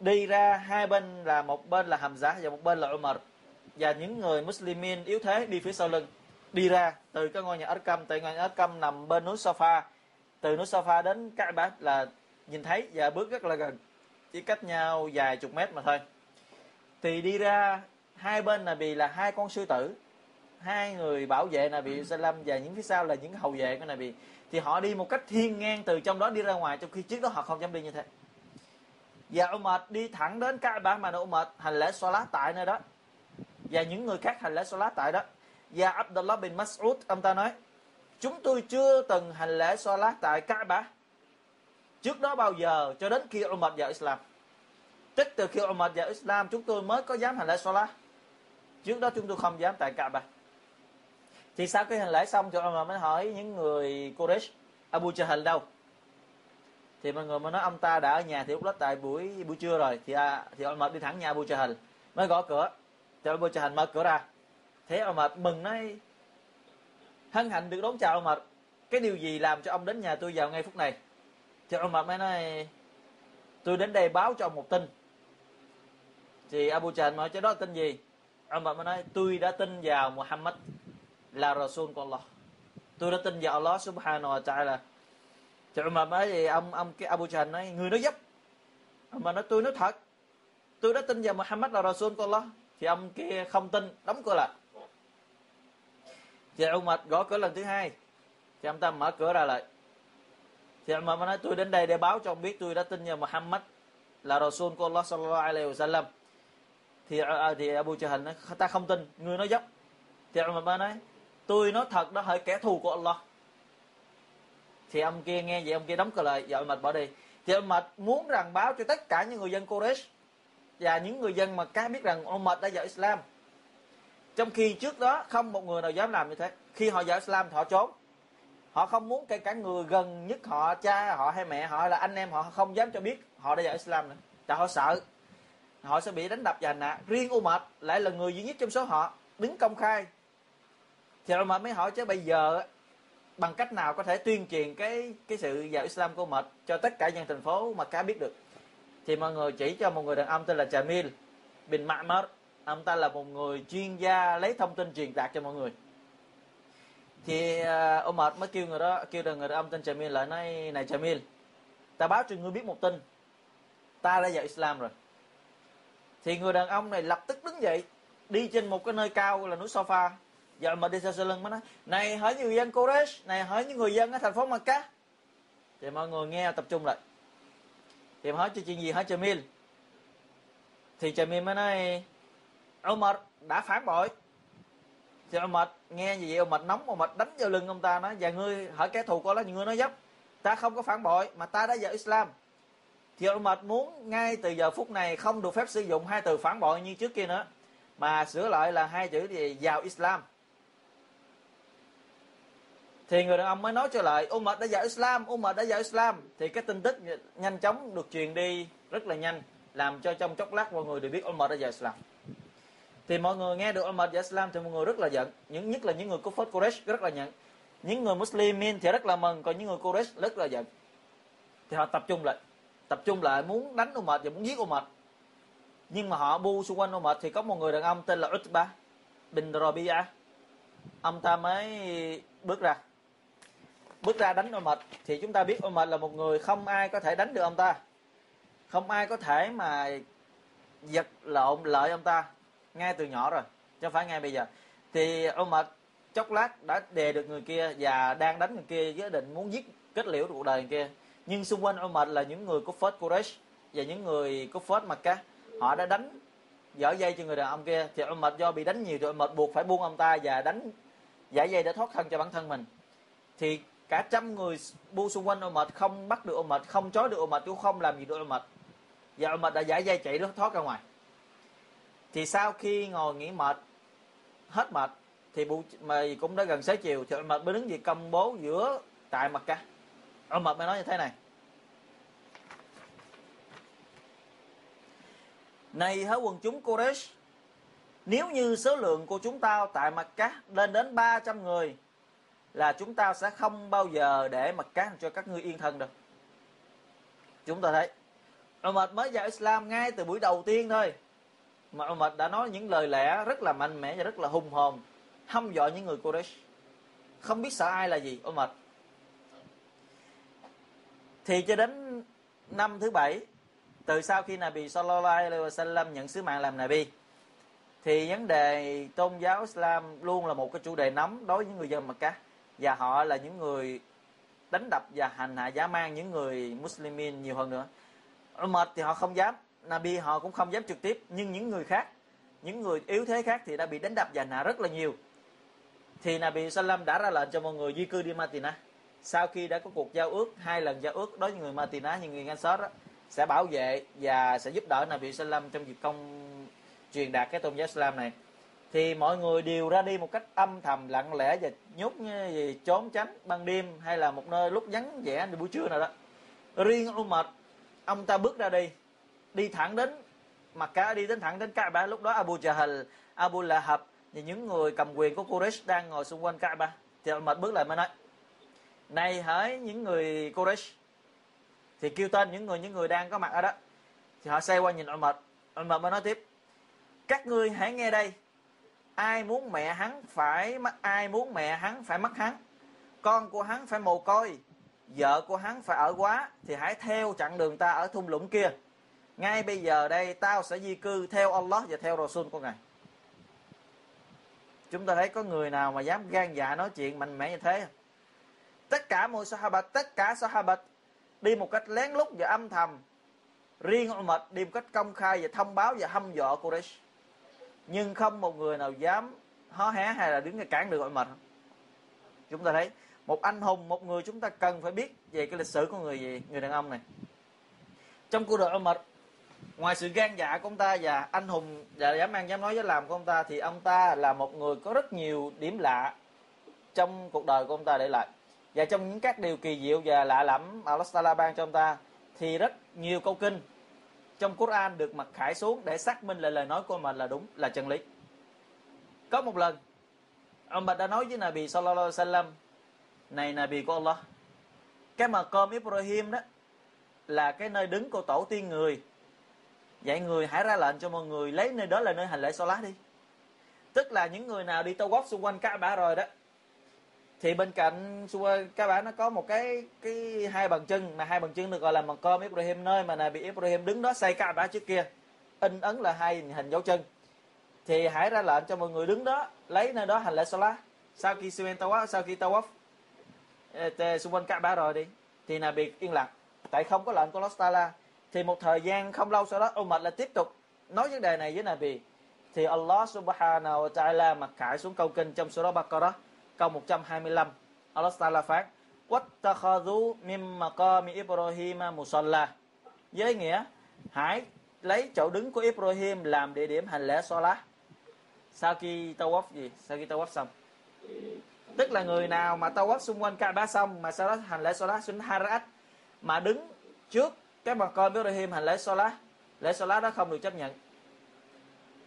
đi ra hai bên là một bên là Hàm Giá và một bên là Umar. Và những người Muslimin yếu thế đi phía sau lưng, đi ra từ cái ngôi nhà Arqam từ ngôi nhà Arqam nằm bên núi Safa. Từ núi Safa đến Kaaba là nhìn thấy và bước rất là gần, chỉ cách nhau vài chục mét mà thôi. Thì đi ra hai bên là vì là hai con sư tử hai người bảo vệ là bị Salam và những phía sau là những hầu vệ của Nabi thì họ đi một cách thiên ngang từ trong đó đi ra ngoài trong khi trước đó họ không dám đi như thế. Và Umar đi thẳng đến Kaaba mà Umar hành lễ Salat tại nơi đó. Và những người khác hành lễ Salat tại đó. Và Abdullah bin Mas'ud ông ta nói chúng tôi chưa từng hành lễ Salat tại Kaaba trước đó bao giờ cho đến khi Umar vào Islam. Tức từ khi Umar vào Islam chúng tôi mới có dám hành lễ Salat. Trước đó chúng tôi không dám tại Kaaba thì sau khi hành lễ xong thì mà mới hỏi những người Quraysh Abu Jahl đâu? Thì mọi người mới nói ông ta đã ở nhà thì lúc đó tại buổi buổi trưa rồi thì à, thì mập đi thẳng nhà Abu Jahl. Mới gõ cửa. Thì Abu Jahl mở cửa ra. Thế ông mập mừng nói hân hạnh được đón chào ông mập cái điều gì làm cho ông đến nhà tôi vào ngay phút này? Thì ông mập mới nói tôi đến đây báo cho ông một tin. Thì Abu Jahl nói cho đó tin gì? Ông mập mới nói tôi đã tin vào Muhammad là Rasul của Allah. Tôi đã tin vào Allah subhanahu wa ta'ala. Thì Umar nói gì ông ông cái Abu Jahl nói, người nói dấp mà nói, tôi nói thật. Tôi đã tin vào Muhammad là Rasul của Allah. Thì ông kia không tin, đóng cửa lại. Thì Umar gõ cửa lần thứ hai. Thì ông ta mở cửa ra lại. Thì Umar nói, tôi đến đây để báo cho ông biết tôi đã tin vào Muhammad là Rasul của Allah sallallahu alaihi wasallam. Thì ờ, ờ, thì Abu Jahl nói, ta không tin. Người nói dốc. Thì Umar nói tôi nói thật đó hỡi kẻ thù của Allah. Thì ông kia nghe vậy, ông kia đóng cửa lại và mệt bỏ đi. Thì ông mệt muốn rằng báo cho tất cả những người dân Quraysh và những người dân mà cá biết rằng ông mệt đã vào Islam. Trong khi trước đó không một người nào dám làm như thế. Khi họ vào Islam thì họ trốn. Họ không muốn kể cả người gần nhất họ, cha họ hay mẹ họ là anh em họ không dám cho biết họ đã vào Islam nữa. Tại họ sợ. Họ sẽ bị đánh đập và hành hạ. Riêng Umar lại là người duy nhất trong số họ, đứng công khai thì Umar mới hỏi chứ bây giờ bằng cách nào có thể tuyên truyền cái cái sự vào Islam của mệt cho tất cả dân thành phố mà cá biết được? Thì mọi người chỉ cho một người đàn ông tên là Jamil bin Ma'mar. Ông ta là một người chuyên gia lấy thông tin truyền đạt cho mọi người. Thì à, uh, Umar mới kêu người đó kêu được người đàn ông tên Jamil lại nói này Jamil ta báo cho ngươi biết một tin. Ta đã vào Islam rồi. Thì người đàn ông này lập tức đứng dậy đi trên một cái nơi cao là núi Sofa. Giờ mà đi sau lưng mới nói? Này, hỏi người dân Quraysh này, hỏi những người dân ở thành phố Mecca. Thì mọi người nghe tập trung lại. Thì hỏi cho chuyện gì? Hỏi Jamil thì Jamil mới nói Umar đã phản bội. Thì Umar nghe như vậy Umar nóng Umar đánh vào lưng ông ta, nói, và ngươi hỏi kẻ thù có là người nói dốc. Ta không có phản bội, mà ta đã vào Islam. Thì Umar muốn ngay từ giờ phút này không được phép sử dụng hai từ phản bội như trước kia nữa, mà sửa lại là hai chữ gì vào Islam thì người đàn ông mới nói trở lại Umar đã vào Islam Umar đã vào Islam. Thì cái tin tức nhanh chóng được truyền đi rất là nhanh, làm cho trong chốc lát mọi người đều biết Umar đã vào Islam. Thì mọi người nghe được Umar vào Islam thì mọi người rất là giận, những, nhất là những người Kufar Quraysh rất là giận. Những người Muslimin thì rất là mừng, còn những người Quraysh rất là giận. Thì họ tập trung lại, tập trung lại muốn đánh Umar và muốn giết Umar nhưng mà họ bu xung quanh Umar thì có một người đàn ông tên là Utba bin Rabi'a. Ông ta mới bước ra bước ra đánh Umar thì chúng ta biết Umar là một người không ai có thể đánh được ông ta. Không ai có thể mà giật lộn lợi ông ta ngay từ nhỏ rồi, chứ không phải ngay bây giờ. Thì Umar chốc lát đã đè được người kia và đang đánh người kia với định muốn giết kết liễu cuộc đời người kia. Nhưng xung quanh Umar là những người của Phết Quraysh và những người của Phết Makkah họ đã đánh dở dây cho người đàn ông kia. Thì ông mệt do bị đánh nhiều thì mệt buộc phải buông ông ta và đánh giải dây để thoát thân cho bản thân mình. Thì cả trăm người bu xung quanh Umar không bắt được Umar không trói được Umar cũng không làm gì được Umar và mệt đã giải dây chạy thoát ra ngoài. Thì sau khi ngồi nghỉ mệt, hết mệt, thì bu mày cũng đã gần xế chiều, thì Umar mới đứng gì công bố giữa tại mặt ca mệt mới nói như thế này. Này hỡi quần chúng Quraysh, Nếu như số lượng của chúng ta tại mặt cá lên đến 300 người là chúng ta sẽ không bao giờ để mặt cá cho các ngươi yên thân đâu. Chúng ta thấy, Umar mới vào Islam ngay từ buổi đầu tiên thôi. Mà Umar đã nói những lời lẽ rất là mạnh mẽ và rất là hùng hồn Hâm dọa những người Quraysh. Không biết sợ ai là gì, Umar. Thì cho đến năm thứ bảy, từ sau khi Nabi Sallallahu Alaihi Wasallam nhận sứ mạng làm Nabi, thì vấn đề tôn giáo Islam luôn là một cái chủ đề nóng đối với người dân Mecca và họ là những người đánh đập và hành hạ giá mang những người Muslimin nhiều hơn nữa. mệt thì họ không dám, Nabi họ cũng không dám trực tiếp nhưng những người khác, những người yếu thế khác thì đã bị đánh đập và hành hạ rất là nhiều. Thì Nabi Sallam đã ra lệnh cho mọi người di cư đi matina Sau khi đã có cuộc giao ước, hai lần giao ước đối với người matina như người Ansar đó, sẽ bảo vệ và sẽ giúp đỡ Nabi Sallam trong việc công truyền đạt cái tôn giáo Islam này thì mọi người đều ra đi một cách âm thầm, lặng lẽ và nhút như gì trốn tránh ban đêm hay là một nơi lúc vắng vẻ buổi trưa nào đó. Riêng Umar, ông ta bước ra đi đi thẳng đến mặt cả đi đến thẳng đến Kaaba lúc đó Abu Jahl Abu Lahab và những người cầm quyền của Quraysh đang ngồi xung quanh Kaaba thì Umar bước lại mới nói, này hỡi những người Quraysh. Thì kêu tên những người những người đang có mặt ở đó. Thì họ xoay qua nhìn Umar. Umar mới nói tiếp, các ngươi hãy nghe đây ai muốn mẹ hắn phải ai muốn mẹ hắn phải mất hắn. Con của hắn phải mồ côi, vợ của hắn phải ở quá, thì hãy theo chặng đường ta ở thung lũng kia. Ngay bây giờ đây, tao sẽ di cư theo Allah và theo Rasul của ngài. Chúng ta thấy có người nào mà dám gan dạ nói chuyện mạnh mẽ như thế tất cả mọi sahabat, tất cả sahabat đi một cách lén lút và âm thầm. Riêng Umar đi một cách công khai và thông báo và hâm dọa Quraysh nhưng không một người nào dám hó hé hay là đứng cản được Umar chúng ta thấy, một anh hùng, một người chúng ta cần phải biết về cái lịch sử của người gì, người đàn ông này. Trong cuộc đời Umar ngoài sự gan dạ của ông ta và anh hùng và dám ăn dám nói dám làm của ông ta, thì ông ta là một người có rất nhiều điểm lạ trong cuộc đời của ông ta để lại. Và trong những các điều kỳ diệu và lạ lẫm mà Allah ban cho ông ta, thì rất nhiều câu kinh trong Quran được mặc khải xuống để xác minh lại lời nói của mình là đúng, là chân lý. Có một lần, ông bà đã nói với Nabi sallallahu alaihi wasallam, này Nabi của Allah, cái mà cơm Ibrahim đó là cái nơi đứng của tổ tiên người. Vậy người hãy ra lệnh cho mọi người lấy nơi đó là nơi hành lễ Salat đi. Tức là những người nào đi tawaf xung quanh Kaaba rồi đó thì bên cạnh xung các bạn nó có một cái cái hai bàn chân, mà hai bàn chân được gọi là mặt com Ibrahim, nơi mà bị Ibrahim đứng đó xây Kaaba trước kia. In ấn là hai hình dấu chân. Thì hãy ra lệnh cho mọi người đứng đó, lấy nơi đó hành lễ Salat. Sau khi xuyên tawaf, sau khi tawaf xung quanh Kaaba rồi đi, thì là bị yên lặng. Tại không có lệnh của lostala thì một thời gian không lâu sau đó ông mệt là tiếp tục nói vấn đề này với Nabi. Thì Allah Subhanahu wa Taala mặc khải xuống câu kinh trong surah Baqarah câu 125 Allah Taala phát, wattakhadhu mim maqami Ibrahim musalla. Với nghĩa, hãy lấy chỗ đứng của Ibrahim làm địa điểm hành lễ salat. Sau khi tawaf gì? Sau khi tawaf xong. Tức là người nào mà tawaf xung quanh Kaaba xong mà sau đó hành lễ salat xuống Harat mà đứng trước cái mặt con Ibrahim hành lễ Salat lễ Salat đó không được chấp nhận.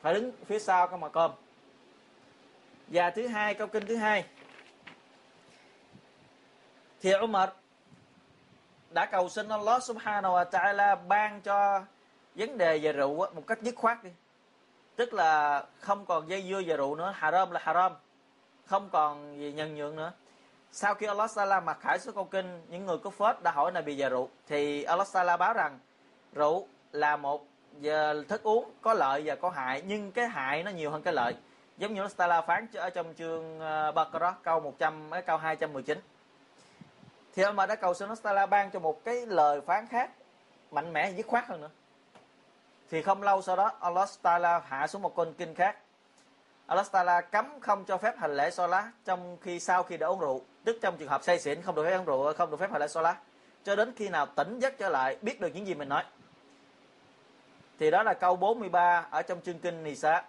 Phải đứng phía sau cái mặt con và thứ hai, câu kinh thứ hai thì Umar đã cầu xin Allah subhanahu wa ta'ala ban cho vấn đề về rượu một cách dứt khoát đi. Tức là không còn dây dưa về rượu nữa, haram là haram. Không còn gì nhân nhượng nữa. Sau khi Allah Sala mặc khải số câu kinh, những người có phết đã hỏi Nabi về rượu. Thì Allah Sala báo rằng, rượu là một giờ thức uống có lợi và có hại, nhưng cái hại nó nhiều hơn cái lợi. Giống như Allah Sala phán ở trong chương ờ, Baqarah, câu 100 câu 219 thì ông đã cầu xin Allah ban cho một cái lời phán khác mạnh mẽ dứt khoát hơn nữa thì không lâu sau đó Allah Taala hạ xuống một con kinh khác Allah Taala cấm không cho phép hành lễ Salat trong khi sau khi đã uống rượu, tức trong trường hợp say xỉn không được phép uống rượu, không được phép hành lễ Salat cho đến khi nào tỉnh giấc trở lại, biết được những gì mình nói. Thì đó là câu 43 ở trong chương kinh Nisa.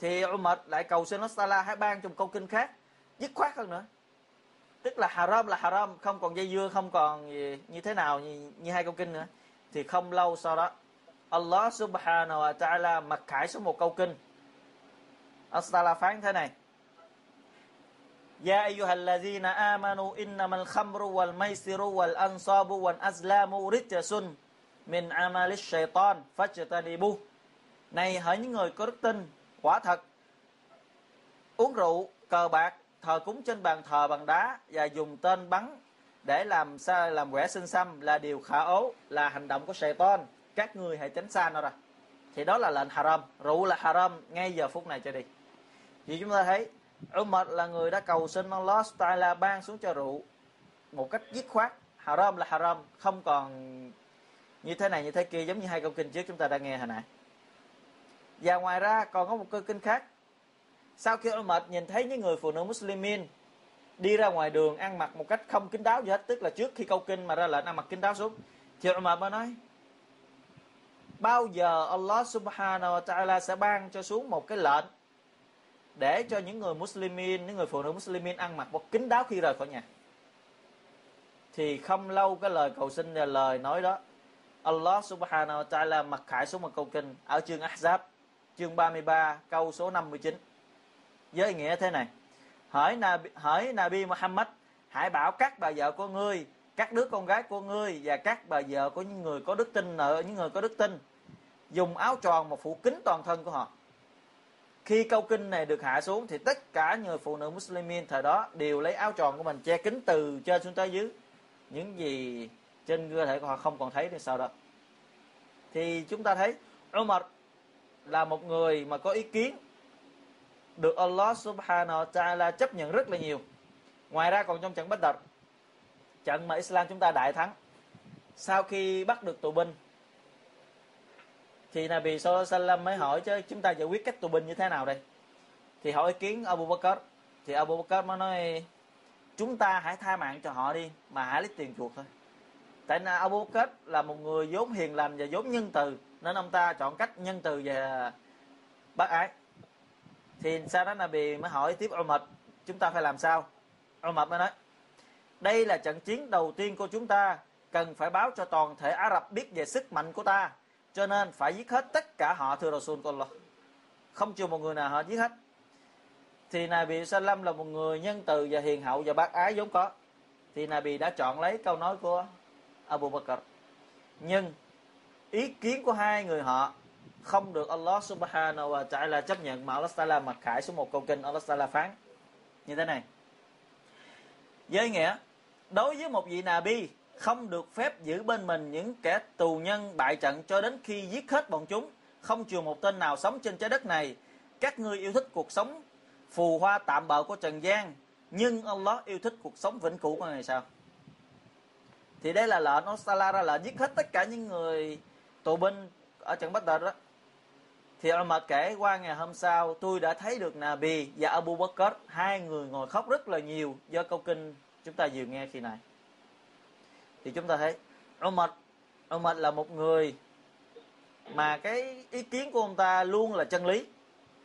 Thì Umar lại cầu xin Allah Taala hãy ban trong câu kinh khác dứt khoát hơn nữa. Tức là haram là haram, không còn dây dưa, không còn gì, như thế nào như, như hai câu kinh nữa. Thì không lâu sau đó Allah Subhanahu wa Ta'ala mặc khải xuống một câu kinh. Astala phán thế này. Ya ayyuhallazina amanu innamal khamru wal maisiru wal ansabu wal azlamu rijsun min amalish shaitan fajtanibu. Này hỡi những người có đức tin quả thật uống rượu cờ bạc thờ cúng trên bàn thờ bằng đá và dùng tên bắn để làm sao làm quẻ sinh xăm là điều khả ố, là hành động của Satan. Các người hãy tránh xa nó ra. Thì đó là lệnh haram. Rượu là haram ngay giờ phút này cho đi. Vì chúng ta thấy, Umar là người đã cầu xin Allah Taala ban xuống cho rượu một cách dứt khoát. Haram là haram, không còn như thế này như thế kia, giống như hai câu kinh trước chúng ta đã nghe hồi nãy. Và ngoài ra còn có một câu kinh khác sau khi Umar nhìn thấy những người phụ nữ Muslimin đi ra ngoài đường ăn mặc một cách không kín đáo gì hết tức là trước khi câu kinh mà ra lệnh ăn mặc kín đáo xuống thì Umar mới nói bao giờ Allah subhanahu wa ta'ala sẽ ban cho xuống một cái lệnh để cho những người Muslimin, những người phụ nữ Muslimin ăn mặc một kín đáo khi rời khỏi nhà. Thì không lâu cái lời cầu xin là lời nói đó, Allah subhanahu wa ta'ala mặc khải xuống một câu kinh ở chương Ahzab, chương 33, câu số 59. Với nghĩa thế này, hỏi Nabi, hỏi Nabi Muhammad, hãy bảo các bà vợ của ngươi, các đứa con gái của ngươi và các bà vợ của những người có đức tin nợ, những người có đức tin, dùng áo tròn một phủ kín toàn thân của họ. Khi câu kinh này được hạ xuống thì tất cả người phụ nữ Muslimin thời đó đều lấy áo tròn của mình che kín từ trên xuống tới dưới. Những gì trên cơ thể của họ không còn thấy thì sau đó? Thì chúng ta thấy Umar là một người mà có ý kiến được Allah subhanahu wa ta'ala chấp nhận rất là nhiều. Ngoài ra còn trong trận bất đập, trận mà Islam chúng ta đại thắng sau khi bắt được tù binh thì Nabi Sallallahu Alaihi Wasallam mới hỏi chứ chúng ta giải quyết cách tù binh như thế nào đây? Thì hỏi ý kiến Abu Bakr. Thì Abu Bakr mới nói chúng ta hãy tha mạng cho họ đi mà hãy lấy tiền chuộc thôi. Tại là Abu Bakr là một người vốn hiền lành và vốn nhân từ nên ông ta chọn cách nhân từ và bác ái thì sau đó Nabi mới hỏi tiếp Umar chúng ta phải làm sao? Umar mới nói, đây là trận chiến đầu tiên của chúng ta, cần phải báo cho toàn thể Ả Rập biết về sức mạnh của ta, cho nên phải giết hết tất cả họ, thưa Rasul của Allah không chừa một người nào họ giết hết. Thì Nabi Salam là một người nhân từ và hiền hậu và bác ái vốn có. Thì Nabi đã chọn lấy câu nói của Abu Bakr. Nhưng ý kiến của hai người họ không được Allah Subhanahu wa Ta'ala chấp nhận mà Allah Ta'ala mặc khải số một câu kinh, Allah Ta'ala phán. Như thế này. Với nghĩa, đối với một vị Nabi, không được phép giữ bên mình những kẻ tù nhân bại trận cho đến khi giết hết bọn chúng. Không chừa một tên nào sống trên trái đất này. Các ngươi yêu thích cuộc sống phù hoa tạm bợ của trần gian, nhưng Allah yêu thích cuộc sống vĩnh cửu của ngày sao thì đây là lệnh Allah ra lệnh giết hết tất cả những người tù binh ở trận Bất Đợt đó thì Umar kể qua ngày hôm sau, tôi đã thấy được Nabi và Abu Bakr, hai người ngồi khóc rất là nhiều do câu kinh chúng ta vừa nghe khi này. Thì chúng ta thấy Umar Umar là một người mà cái ý kiến của ông ta luôn là chân lý,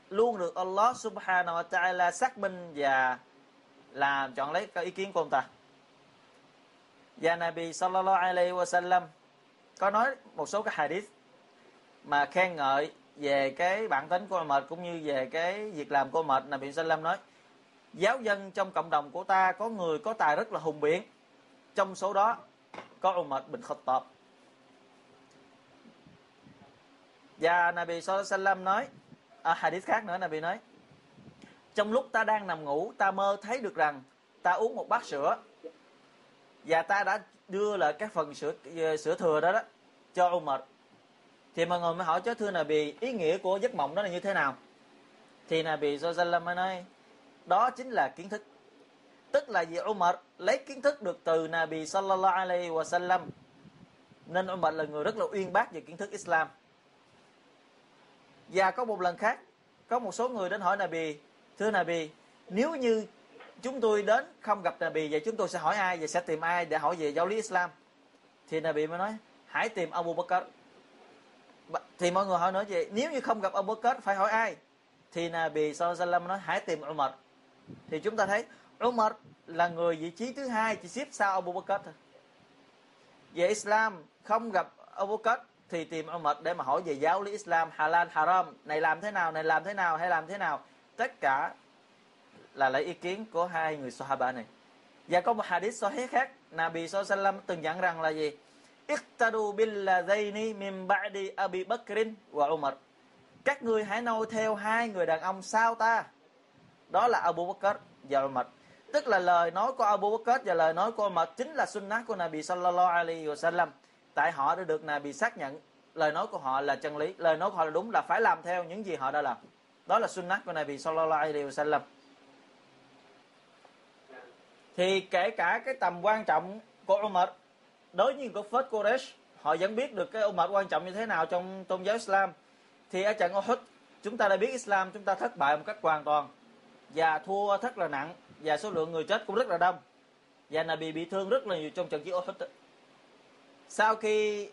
luôn được Allah subhanahu wa ta'ala xác minh và làm chọn lấy cái ý kiến của ông ta. Và Nabi sallallahu alaihi wasallam có nói một số cái hadith mà khen ngợi về cái bản tính của mệt cũng như về cái việc làm của mệt Nabi sallam nói giáo dân trong cộng đồng của ta có người có tài rất là hùng biện. Trong số đó có Umar bin Khattab. Và Nabi Sallallahu nói à, hadith khác nữa Nabi nói trong lúc ta đang nằm ngủ ta mơ thấy được rằng ta uống một bát sữa và ta đã đưa lại các phần sữa sữa thừa đó đó cho Umar thì mọi người mới hỏi chứ thưa Nabi, ý nghĩa của giấc mộng đó là như thế nào? Thì Nabi sallam mới nói, đó chính là kiến thức. Tức là vì Umar lấy kiến thức được từ Nabi sallallahu alaihi Wasallam. Nên Umar là người rất là uyên bác về kiến thức Islam. Và có một lần khác, có một số người đến hỏi Nabi, thưa Nabi, nếu như chúng tôi đến không gặp Nabi, vậy chúng tôi sẽ hỏi ai, và sẽ tìm ai để hỏi về giáo lý Islam? Thì Nabi mới nói, hãy tìm Abu Bakr thì mọi người hỏi nữa vậy nếu như không gặp Abu Bakr phải hỏi ai? Thì Nabi sallallahu nói, hãy tìm Umar. Thì chúng ta thấy Umar là người vị trí thứ hai, chỉ xếp sau Abu Bakr thôi. Về Islam, không gặp Abu Bakr thì tìm Umar để mà hỏi về giáo lý Islam, halal, haram. Này làm thế nào, này làm thế nào, hay làm thế nào? Tất cả là lấy ý kiến của hai người Sahaba này. Và có một hadith sahih khác, Nabi sallallahu từng dặn rằng là gì? Iqtadu billadaini min ba'di Abi Bakrin wa Umar. Các ngươi hãy noi theo hai người đàn ông sau ta. Đó là Abu Bakr và Umar. Tức là lời nói của Abu Bakr và lời nói của Umar chính là sunnah của Nabi sallallahu alaihi wasallam. Tại họ đã được Nabi xác nhận. Lời nói của họ là chân lý. Lời nói của họ là đúng là phải làm theo những gì họ đã làm. Đó là sunnah của Nabi sallallahu alaihi wasallam. Thì kể cả cái tầm quan trọng của Umar đối với người phết Quraysh họ vẫn biết được cái Umar quan trọng như thế nào trong tôn giáo Islam. Thì ở trận Uhud, chúng ta đã biết Islam, chúng ta thất bại một cách hoàn toàn. Và thua rất là nặng, và số lượng người chết cũng rất là đông. Và Nabi bị thương rất là nhiều trong trận chiến Uhud. Sau khi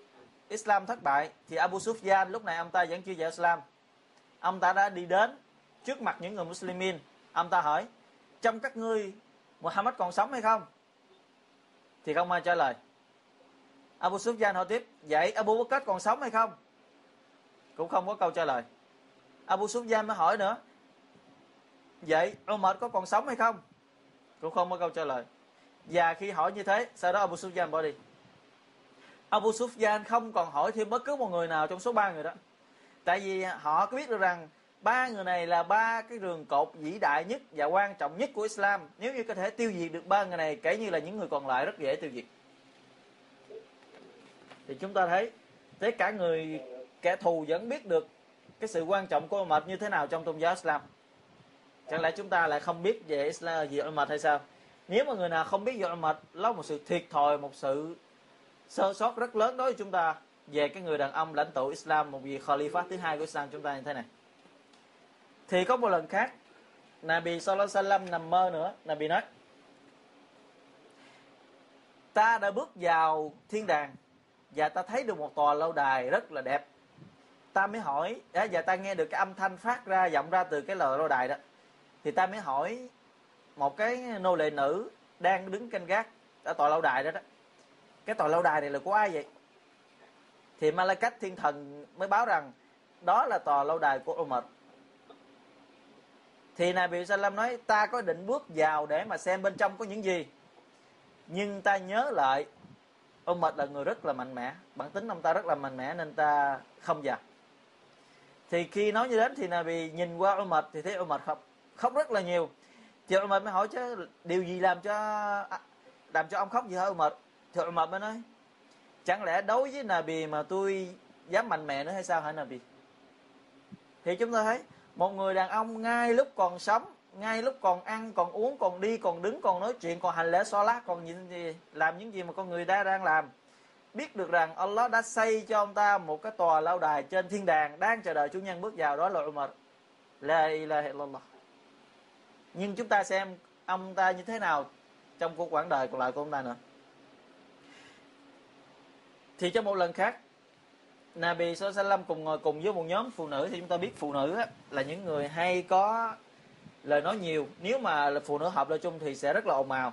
Islam thất bại, thì Abu Sufyan, lúc này ông ta vẫn chưa dạy Islam. Ông ta đã đi đến trước mặt những người Muslimin. Ông ta hỏi, trong các ngươi Muhammad còn sống hay không? Thì không ai trả lời. Abu Sufyan hỏi tiếp, vậy Abu Bakr còn sống hay không? Cũng không có câu trả lời. Abu Sufyan mới hỏi nữa, vậy Umar có còn sống hay không? Cũng không có câu trả lời. Và khi hỏi như thế, sau đó Abu Sufyan bỏ đi. Abu Sufyan không còn hỏi thêm bất cứ một người nào trong số ba người đó. Tại vì họ có biết được rằng ba người này là ba cái đường cột vĩ đại nhất và quan trọng nhất của Islam. Nếu như có thể tiêu diệt được ba người này, kể như là những người còn lại rất dễ tiêu diệt thì chúng ta thấy tất cả người kẻ thù vẫn biết được cái sự quan trọng của mật như thế nào trong tôn giáo Islam. Chẳng lẽ chúng ta lại không biết về Islam gì mệt hay sao? Nếu mà người nào không biết về mật đó là một sự thiệt thòi, một sự sơ sót rất lớn đối với chúng ta về cái người đàn ông lãnh tụ Islam, một vị Khalifa thứ hai của Islam chúng ta như thế này. Thì có một lần khác, Nabi Sallallahu Alaihi Wasallam nằm mơ nữa. Nabi nói, ta đã bước vào thiên đàng và ta thấy được một tòa lâu đài rất là đẹp. Ta mới hỏi và ta nghe được cái âm thanh phát ra vọng ra từ cái lò lâu đài đó. Thì ta mới hỏi một cái nô lệ nữ đang đứng canh gác ở tòa lâu đài đó đó. Cái tòa lâu đài này là của ai vậy? Thì Malaikat thiên thần mới báo rằng, đó là tòa lâu đài của Umar thì Nabi Salam nói, ta có định bước vào để mà xem bên trong có những gì. Nhưng ta nhớ lại Umar là người rất là mạnh mẽ. Bản tính ông ta rất là mạnh mẽ nên ta không vào thì khi nói như đến thì Nabi nhìn qua Umar thì thấy Umar khóc khóc rất là nhiều. Thì Umar mới hỏi chứ điều gì làm cho à, làm cho ông khóc gì hả Umar thì Umar mới nói, chẳng lẽ đối với Nabi mà tôi dám mạnh mẽ nữa hay sao hả Nabi? Thì chúng ta thấy một người đàn ông ngay lúc còn sống ngay lúc còn ăn, còn uống, còn đi, còn đứng, còn nói chuyện, còn hành lễ so lá còn những gì, làm những gì mà con người ta đang làm. Biết được rằng Allah đã xây cho ông ta một cái tòa lâu đài trên thiên đàng đang chờ đợi chủ nhân bước vào, đó là Umar. La ilaha illallah. Nhưng chúng ta xem ông ta như thế nào trong cuộc quãng đời còn lại của ông ta nữa. Thì trong một lần khác, Nabi Sallam cùng ngồi cùng với một nhóm phụ nữ, thì chúng ta biết phụ nữ là những người hay có lời nói nhiều, nếu mà phụ nữ hợp lời chung thì sẽ rất là ồn ào.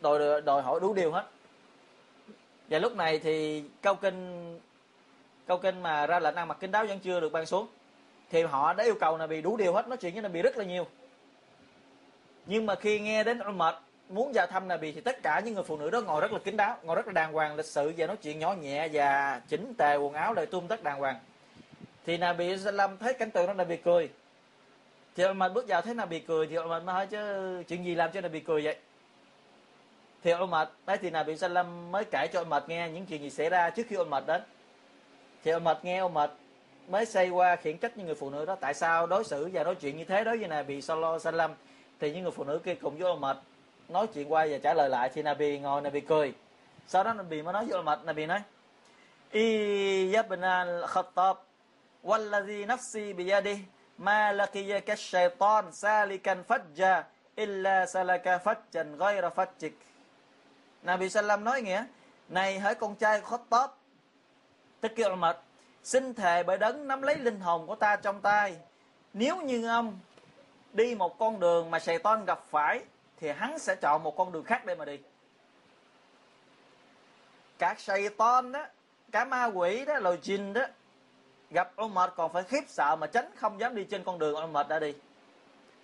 Đòi đòi hỏi đủ điều hết. Và lúc này thì câu kinh câu kinh mà ra lệnh ăn mặc kinh đáo vẫn chưa được ban xuống. Thì họ đã yêu cầu là bị đủ điều hết. Nói chuyện với bị rất là nhiều. Nhưng mà khi nghe đến mệt, muốn vào thăm là bị thì tất cả những người phụ nữ đó ngồi rất là kín đáo, ngồi rất là đàng hoàng, lịch sự và nói chuyện nhỏ nhẹ và chỉnh tề quần áo lại tung tất đàng hoàng. Thì là bị làm thấy cảnh tượng đó là bị cười thì ông mệt bước vào thấy bị cười thì ông mệt mới hỏi chứ, chuyện gì làm cho Nabi cười vậy? Thì ông mệt. Đấy thì Nabi Sallam mới kể cho ông mệt nghe những chuyện gì xảy ra trước khi ông mệt đến. Thì ông mệt nghe ông mệt mới xây qua khiển trách những người phụ nữ đó. Tại sao đối xử và nói chuyện như thế? Đối với Nabi Sallallahu Alaihi Wasallam thì những người phụ nữ kia cùng với ông mệt, nói chuyện qua và trả lời lại. Thì Nabi ngồi Nabi cười. Sau đó Nabi mới nói với Umar Nabi nói, Iyabna al-khattab wallazi nafsi biyadi ma laqiyaka shaytan salikan fajja, illa salaka fajjan ghayra fajjik. Nabi Sallam nói nghĩa này hỡi con trai khó Khattab? Tức kêu Umar, xin thề bởi đấng nắm lấy linh hồn của ta trong tay. Nếu như ông đi một con đường mà Satan gặp phải, thì hắn sẽ chọn một con đường khác để mà đi. Các Satan đó, cả ma quỷ đó, loài jin đó gặp Umar còn phải khiếp sợ mà tránh không dám đi trên con đường Umar đã đi.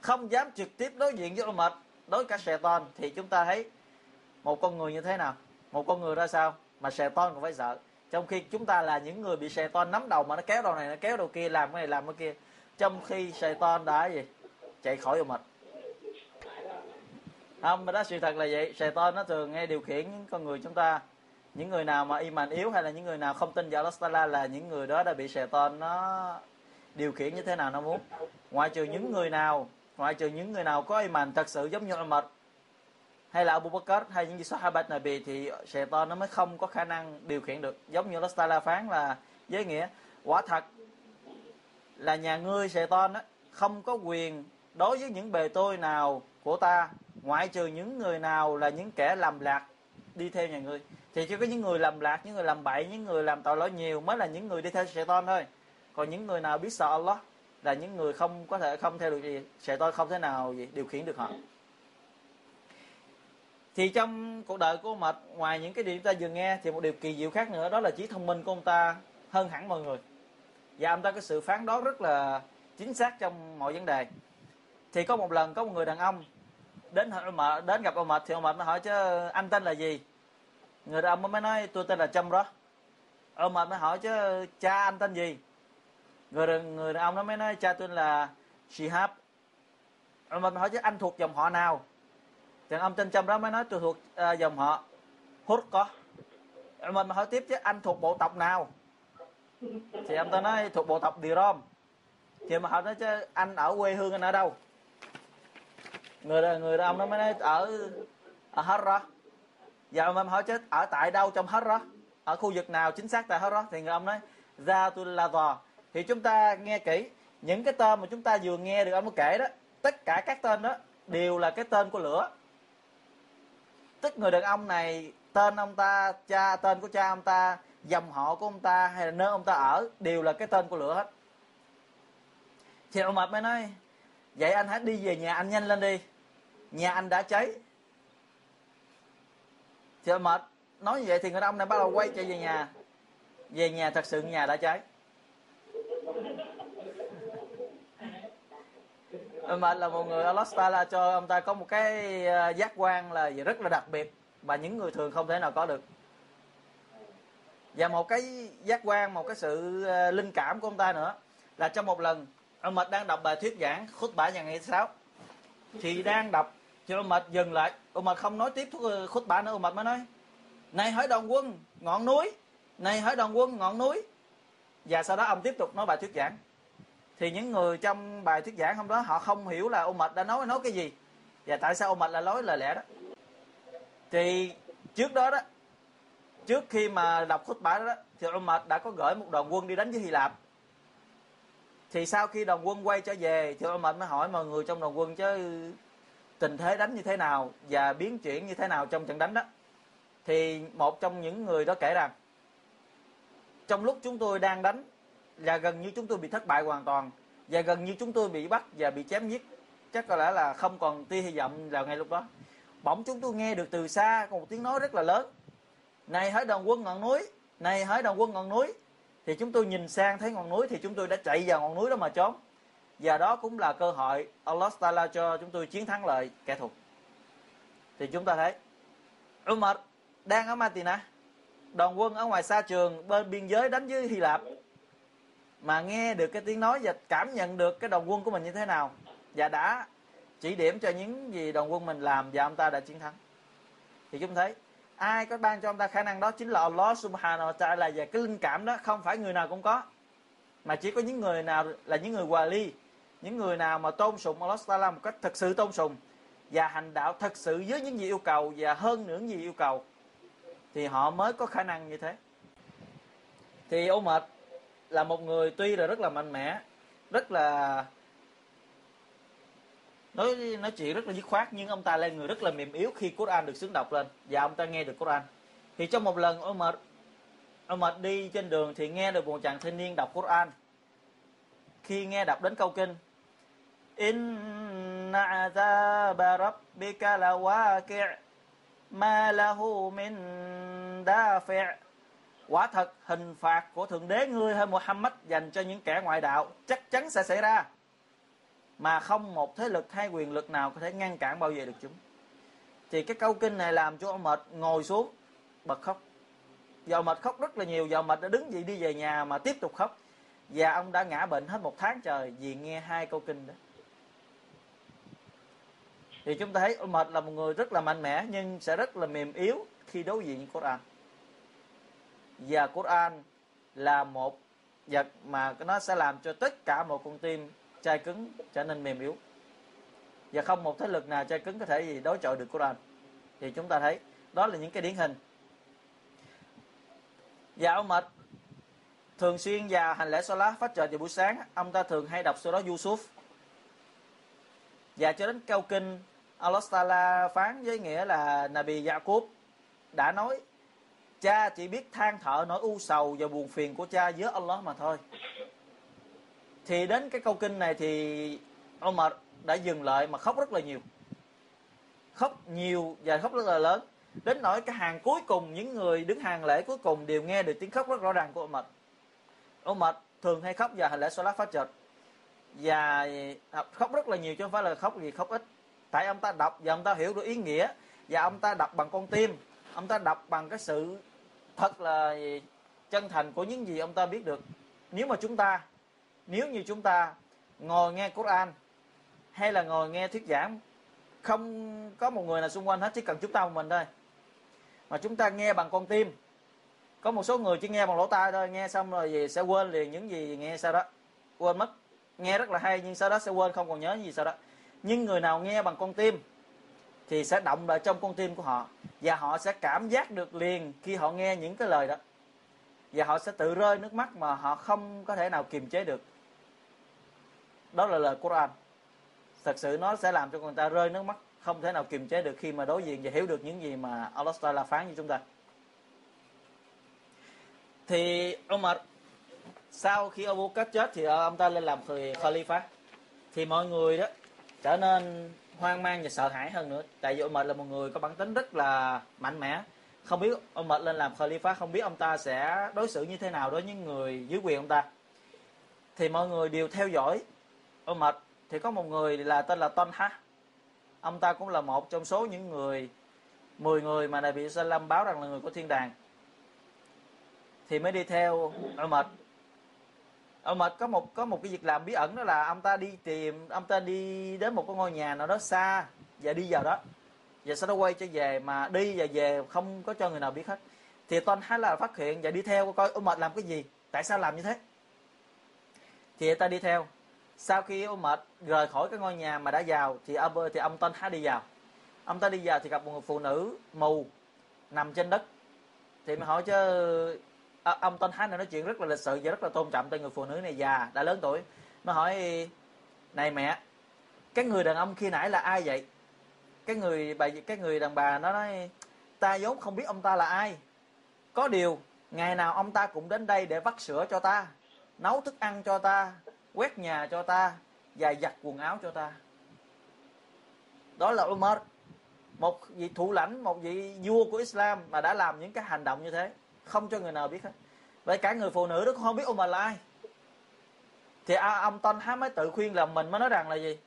Không dám trực tiếp đối diện với Umar đối cả Satan, thì chúng ta thấy một con người như thế nào? Một con người ra sao? Mà Satan còn phải sợ. Trong khi chúng ta là những người bị Satan nắm đầu mà nó kéo đầu này, nó kéo đầu kia, làm cái này, làm cái kia. Trong khi Satan đã gì? Chạy khỏi Umar không, mà đó sự thật là vậy. Satan nó thường nghe điều khiển những con người chúng ta những người nào mà iman yếu hay là những người nào không tin vào Allah là những người đó đã bị Satan nó điều khiển như thế nào nó muốn. Ngoại trừ những người nào, ngoại trừ những người nào có iman thật sự giống như Umar hay là Abu Bakr hay những gì Sahabat Nabi thì Satan nó mới không có khả năng điều khiển được. Giống như Allah phán là với nghĩa, quả thật là nhà ngươi Satan á, không có quyền đối với những bề tôi nào của ta, ngoại trừ những người nào là những kẻ lầm lạc đi theo nhà ngươi thì chỉ có những người làm lạc, những người làm bậy, những người làm tội lỗi nhiều mới là những người đi theo Satan thôi. Còn những người nào biết sợ Allah là những người không có thể không theo được gì. Satan không thể nào gì điều khiển được họ. Thì trong cuộc đời của ông mệt, ngoài những cái điều chúng ta vừa nghe, thì một điều kỳ diệu khác nữa, đó là trí thông minh của ông ta hơn hẳn mọi người. Và ông ta có sự phán đoán rất là chính xác trong mọi vấn đề. Thì có một lần có một người đàn ông đến hỏi mệt đến gặp ông mệt, thì ông mệt nó hỏi chứ anh tên là gì? Người đàn ông mới nói tôi tên là trâm đó. Ông mật mới hỏi chứ cha anh tên gì? Người người đàn ông nó mới nói cha tôi là Shihab. Ông mật mới hỏi chứ anh thuộc dòng họ nào? Thì ông tên trâm đó mới nói tôi thuộc uh, dòng họ hút có. Mình mà hỏi tiếp chứ anh thuộc bộ tộc nào? Thì ông ta nói thuộc bộ tộc Dirom thì mà hỏi nói chứ anh ở quê hương anh ở đâu? Người người đàn ông nó mới nói ở ở Harra và ông hỏi chứ, ở tại đâu trong hết đó? Ở khu vực nào chính xác tại hết đó? Thì người ông nói, ra tôi là vò. Thì chúng ta nghe kỹ, những cái tên mà chúng ta vừa nghe được ông có kể đó, tất cả các tên đó đều là cái tên của lửa. Tức người đàn ông này, tên ông ta, cha, tên của cha ông ta, dòng họ của ông ta hay là nơi ông ta ở đều là cái tên của lửa hết. Thì ông mập mới nói, vậy anh hãy đi về nhà anh nhanh lên đi. Nhà anh đã cháy thì ông mệt. Nói như vậy thì người đàn ông này bắt đầu quay trở về nhà. Về nhà thật sự nhà đã cháy. Ờ, mệt là một người Allah Taala cho ông ta có một cái ờ, giác quan là rất là đặc biệt mà những người thường không thể nào có được. Và một cái giác quan, một cái sự ờ, linh cảm của ông ta nữa là trong một lần, ông mệt đang đọc bài thuyết giảng khúc bả nhà ngày sáu, thì đang đọc thì ông mệt dừng lại. Ông mệt không nói tiếp ờ, khúc bà nữa ông mệt mới nói này hỏi đoàn quân ngọn núi này hỏi đoàn quân ngọn núi. Và sau đó ông tiếp tục nói bài thuyết giảng. Thì những người trong bài thuyết giảng hôm đó họ không hiểu là ông mệt đã nói nói cái gì. Và tại sao ông mệt lại nói lời lẽ đó? Thì trước đó đó trước khi mà đọc khúc bả đó, đó thì ông mệt đã có gửi một đoàn quân đi đánh với hy lạp. Thì sau khi đoàn quân quay trở về thì ông mệt mới hỏi mọi người trong đoàn quân chứ tình thế đánh như thế nào và biến chuyển như thế nào trong trận đánh đó. Thì một trong những người đó kể rằng, trong lúc chúng tôi đang đánh là gần như chúng tôi bị thất bại hoàn toàn và gần như chúng tôi bị bắt và bị chém giết, chắc có lẽ là không còn tia hy vọng vào ngay lúc đó. Bỗng chúng tôi nghe được từ xa có một tiếng nói rất là lớn. Này hỡi đoàn quân ngọn núi, này hỡi đoàn quân ngọn núi. Thì chúng tôi nhìn sang thấy ngọn núi thì chúng tôi đã chạy vào ngọn núi đó mà trốn và đó cũng là cơ hội Allah Taala cho chúng tôi chiến thắng lợi kẻ thù. Thì chúng ta thấy, Umar đang ở Matina đoàn quân ở ngoài xa trường bên biên giới đánh với Hy Lạp, mà nghe được cái tiếng nói và cảm nhận được cái đoàn quân của mình như thế nào, và đã chỉ điểm cho những gì đoàn quân mình làm và ông ta đã chiến thắng. Thì chúng thấy, ai có ban cho ông ta khả năng đó chính là Allah subhanahu wa ta'ala. Và cái linh cảm đó không phải người nào cũng có, mà chỉ có những người nào là những người hòa ly những người nào mà tôn sùng Allah ta'ala một cách thật sự tôn sùng và hành đạo thật sự với những gì yêu cầu và hơn nữa những gì yêu cầu, thì họ mới có khả năng như thế. Thì ô mệt là một người tuy là rất là mạnh mẽ, rất là nói nói chuyện rất là dứt khoát, nhưng ông ta là người rất là mềm yếu khi Quran được xứng đọc lên và ông ta nghe được Quran. Thì trong một lần ông Mệt ông Mệt đi trên đường thì nghe được một chàng thanh niên đọc Quran. Khi nghe đọc đến câu kinh إن عذاب ربك لواقع ما lahu min dafi' quả thật, hình phạt của thượng đế ngươi hay Muhammad dành cho những kẻ ngoại đạo chắc chắn sẽ xảy ra. Mà không một thế lực hay quyền lực nào có thể ngăn cản bao giờ được chúng. Thì cái câu kinh này làm cho ông mệt ngồi xuống, bật khóc. Và mệt khóc rất là nhiều và mệt đã đứng dậy đi về nhà mà tiếp tục khóc. Và ông đã ngã bệnh hết một tháng trời vì nghe hai câu kinh đó thì chúng ta thấy ông là một người rất là mạnh mẽ, nhưng sẽ rất là mềm yếu khi đối diện với Quran. Và Quran là một vật mà nó sẽ làm cho tất cả một con tim chai cứng trở nên mềm yếu. Và không một thế lực nào chai cứng có thể gì đối chọi được Quran. Thì chúng ta thấy đó là những cái điển hình. Và ông mệt thường xuyên vào hành lễ Salah phát trợ vào buổi sáng. Ông ta thường hay đọc số đó Yusuf. Và cho đến câu kinh Allah Taala phán với nghĩa là Nabi Yaqub đã nói, cha chỉ biết than thở nỗi u sầu và buồn phiền của cha với Allah mà thôi. Thì đến cái câu kinh này thì Omar đã dừng lại mà khóc rất là nhiều. Khóc nhiều và khóc rất là lớn. Đến nỗi cái hàng cuối cùng, những người đứng hàng lễ cuối cùng đều nghe được tiếng khóc rất rõ ràng của Omar Omar thường hay khóc vào hành lễ Salat phát chợt và khóc rất là nhiều chứ không phải là khóc gì, khóc ít tại ông ta đọc và ông ta hiểu được ý nghĩa và ông ta đọc bằng con tim. Ông ta đọc bằng cái sự thật là chân thành của những gì ông ta biết được. Nếu mà chúng ta, nếu như chúng ta ngồi nghe Quran hay là ngồi nghe thuyết giảng, không có một người nào xung quanh hết, chỉ cần chúng ta một mình thôi. Mà chúng ta nghe bằng con tim. Có một số người chỉ nghe bằng lỗ tai thôi, nghe xong rồi gì sẽ quên liền những gì nghe sau đó. Quên mất. Nghe rất là hay nhưng sau đó sẽ quên, không còn nhớ gì sau đó nhưng người nào nghe bằng con tim thì sẽ động lại trong con tim của họ, và họ sẽ cảm giác được liền khi họ nghe những cái lời đó. Và họ sẽ tự rơi nước mắt mà họ không có thể nào kiềm chế được. Đó là lời Quran. Thật sự nó sẽ làm cho người ta rơi nước mắt, không thể nào kiềm chế được khi mà đối diện và hiểu được những gì mà Allah Taala phán cho chúng ta. Thì Umar, sau khi Abu Bakr chết thì ông ta lên làm Khalifa. Thì mọi người đó trở nên hoang mang và sợ hãi hơn nữa. Tại vì Umar là một người có bản tính rất là mạnh mẽ. Không biết ông mệt lên làm Khalifa, không biết ông ta sẽ đối xử như thế nào đối với những người dưới quyền ông ta. Thì mọi người đều theo dõi ông mệt thì có một người là tên là Tonha. Ông ta cũng là một trong số những người 10 người mà Nabi Salam báo rằng là người của thiên đàng. Thì mới đi theo Umar Ờ, Umar có một có một cái việc làm bí ẩn đó là ông ta đi tìm, ông ta đi đến một cái ngôi nhà nào đó xa và đi vào đó. Và sau đó quay trở về mà đi và về không có cho người nào biết hết. Thì Tôn hay là phát hiện và đi theo, coi Umar làm cái gì? Tại sao làm như thế? Thì ta đi theo. Sau khi Umar rời khỏi cái ngôi nhà mà đã vào, thì ông thì ông Tôn đi vào. Ông ta đi vào thì gặp một người phụ nữ mù nằm trên đất. Thì mới hỏi chứ à, ông Tôn Hán này nói chuyện rất là lịch sự và rất là tôn trọng tới người phụ nữ này già đã lớn tuổi. Nó hỏi này mẹ cái người đàn ông khi nãy là ai vậy? Cái người bà cái người đàn bà nó nói ta vốn không biết ông ta là ai. Có điều ngày nào ông ta cũng đến đây để vắt sữa cho ta nấu thức ăn cho ta quét nhà cho ta và giặt quần áo cho ta. Đó là Umar một vị thủ lãnh một vị vua của Islam mà đã làm những cái hành động như thế không cho người nào biết hết. Vậy cả người phụ nữ đó cũng không biết Umar là ai thì ông Tôn Há mới tự khuyên là mình mới nói rằng là gì?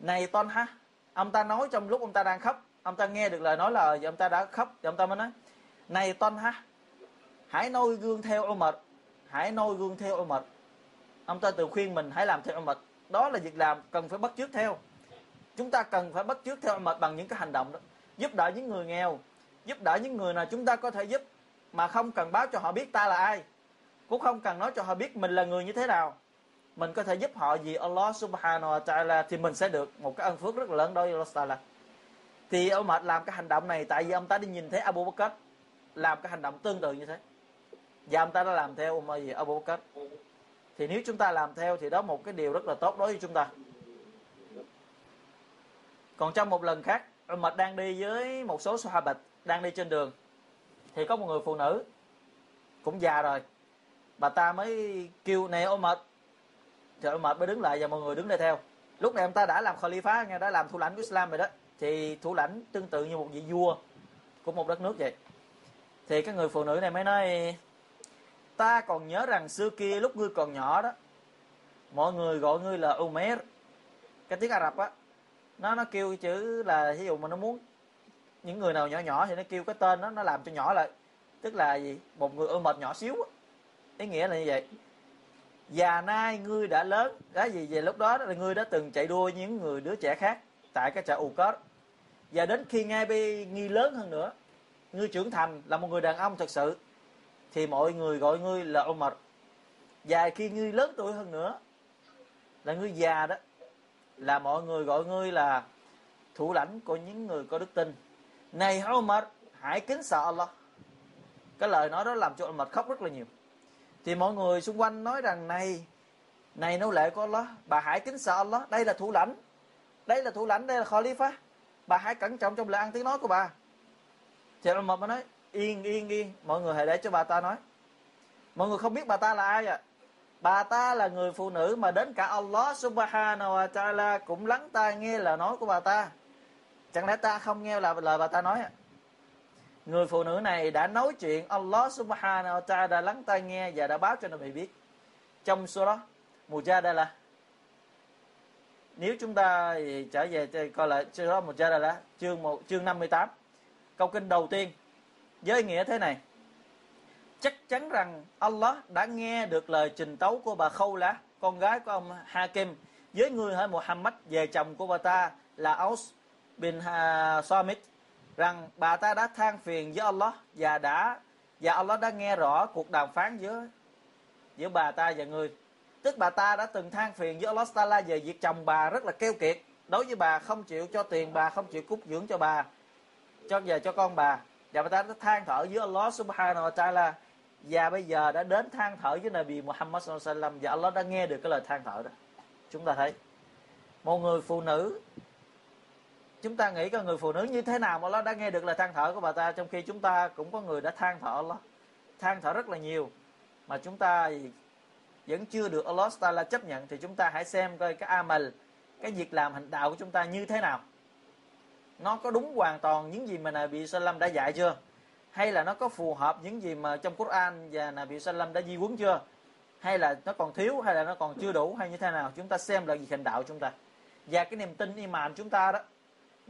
Này Tôn Há, ông ta nói trong lúc ông ta đang khóc. Ông ta nghe được lời nói là ông ta đã khóc. Thì ông ta mới nói, này Tôn ha hãy noi gương theo ông mệt hãy noi gương theo ông mệt ông ta tự khuyên mình, hãy làm theo ông mệt đó là việc làm cần phải bắt chước theo. Chúng ta cần phải bắt chước theo ông mệt bằng những cái hành động đó. Giúp đỡ những người nghèo, giúp đỡ những người nào chúng ta có thể giúp mà không cần báo cho họ biết ta là ai. Cũng không cần nói cho họ biết mình là người như thế nào. Mình có thể giúp họ vì Allah subhanahu wa ta'ala thì mình sẽ được. Một cái ân phước rất là lớn đối với Allah ta'ala. Thì ông mệt làm cái hành động này tại vì ông ta đi nhìn thấy Abu Bakr làm cái hành động tương tự như thế. Và ông ta đã làm theo ông gì Abu Bakr. Thì nếu chúng ta làm theo thì đó một cái điều rất là tốt đối với chúng ta. Còn trong một lần khác Umar đang đi với một số sahabat đang đi trên đường thì có một người phụ nữ cũng già rồi. Bà ta mới kêu, này trời thì mệt mới đứng lại và mọi người đứng đây theo. Lúc này ông ta đã làm khalifa, nghe, đã làm thủ lãnh của Islam rồi đó. Thì thủ lãnh tương tự như một vị vua của một đất nước vậy. Thì cái người phụ nữ này mới nói, ta còn nhớ rằng xưa kia lúc ngươi còn nhỏ đó, mọi người gọi ngươi là Umer cái tiếng Ả Rập á, nó nó kêu chữ là ví dụ mà nó muốn những người nào nhỏ nhỏ thì nó kêu cái tên nó nó làm cho nhỏ lại. Tức là gì? Một người ôm mệt nhỏ xíu ý nghĩa là như vậy. Già nay ngươi đã lớn. Cái gì? Về lúc đó là ngươi đã từng chạy đua những người đứa trẻ khác Tại cái chợ ù cớt. Và đến khi ngay bây nghi lớn hơn nữa, Ngươi trưởng thành là một người đàn ông thật sự, Thì mọi người gọi ngươi là Umar. Và khi ngươi lớn tuổi hơn nữa, Là ngươi già đó, Là mọi người gọi ngươi là Thủ lãnh của những người có đức tin. Này Umar Hãy kính sợ Allah. Cái lời nói đó làm cho Umar khóc rất là nhiều. Thì mọi người xung quanh nói rằng, này này nô lệ của Allah, bà hãy kính sợ Allah. Đây là thủ lãnh. Đây là thủ lãnh, đây là Khalifa. Bà hãy cẩn trọng trong lời ăn tiếng nói của bà. Thì Umar mới nói, yên yên yên. Mọi người hãy để cho bà ta nói. Mọi người không biết bà ta là ai à bà ta là người phụ nữ mà đến cả Allah subhanahu wa ta'ala cũng lắng tai nghe lời nói của bà ta chẳng lẽ ta không nghe là lời bà ta nói à người phụ nữ này đã nói chuyện, Allah subhanahu wa ta'ala lắng tai nghe và đã báo cho Nabi biết. Trong số đó, Mujadala. Nếu chúng ta trở về coi lại số đó, Mujadala, chương một, chương 58 câu kinh đầu tiên với nghĩa thế này. Chắc chắn rằng Allah đã nghe được lời trình tấu của bà Khâu Lá con gái của ông Hakim, với người hỏi Muhammad về chồng của bà ta là Aus bin Samit, rằng bà ta đã than phiền với Allah và đã, và Allah đã nghe rõ cuộc đàm phán giữa giữa bà ta và người. Tức bà ta đã từng than phiền với Allah Taala về việc chồng bà rất là keo kiệt. Đối với bà không chịu cho tiền bà, không chịu cúc dưỡng cho bà, cho, về cho con bà. Và bà ta đã than thở với Allah Subhanahu wa Taala. Và bây giờ đã đến than thở với Nabi Muhammad sallallahu và Allah đã nghe được cái lời than thở đó. Chúng ta thấy, một người phụ nữ chúng ta nghĩ có người phụ nữ như thế nào mà Allah đã nghe được là than thở của bà ta, trong khi chúng ta cũng có người đã than thở Allah, than thở rất là nhiều. Mà chúng ta vẫn chưa được Allah Taala chấp nhận, thì chúng ta hãy xem coi cái amal, cái việc làm hành đạo của chúng ta như thế nào. Nó có đúng hoàn toàn những gì mà Nabi Sallam đã dạy chưa? Hay là nó có phù hợp những gì mà trong Quran và Nabi Sallam đã di huấn chưa? Hay là nó còn thiếu, hay là nó còn chưa đủ, hay như thế nào? Chúng ta xem là việc hành đạo chúng ta. Và cái niềm tin, iman chúng ta đó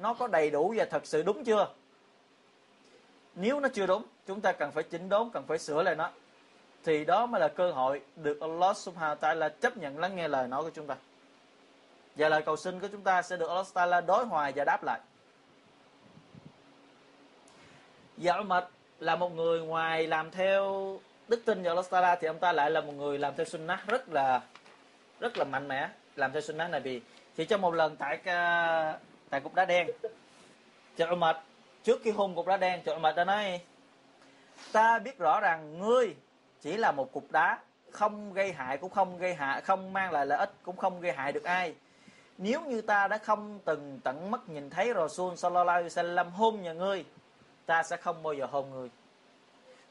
nó có đầy đủ và thật sự đúng chưa? Nếu nó chưa đúng, chúng ta cần phải chỉnh đốn, cần phải sửa lại nó. Thì đó mới là cơ hội được Allah subhanahu wa ta'ala chấp nhận lắng nghe lời nói của chúng ta. Và lời cầu xin của chúng ta sẽ được Allah ta'ala đối hòa và đáp lại. Dạ Umar là một người ngoài làm theo đức tin vào Allah ta'ala thì ông ta lại là một người làm theo sunnah rất là rất là mạnh mẽ, làm theo sunnah này vì thì trong một lần tại tại cục đá đen. Chợ mệt. Trước khi hôn cục đá đen, chợ mệt đã nói, ta biết rõ rằng ngươi chỉ là một cục đá, không gây hại cũng không gây hại, không mang lại lợi ích cũng không gây hại được ai. Nếu như ta đã không từng tận mắt nhìn thấy Rasul sallallahu alaihi wasallam hôn nhà ngươi, ta sẽ không bao giờ hôn ngươi.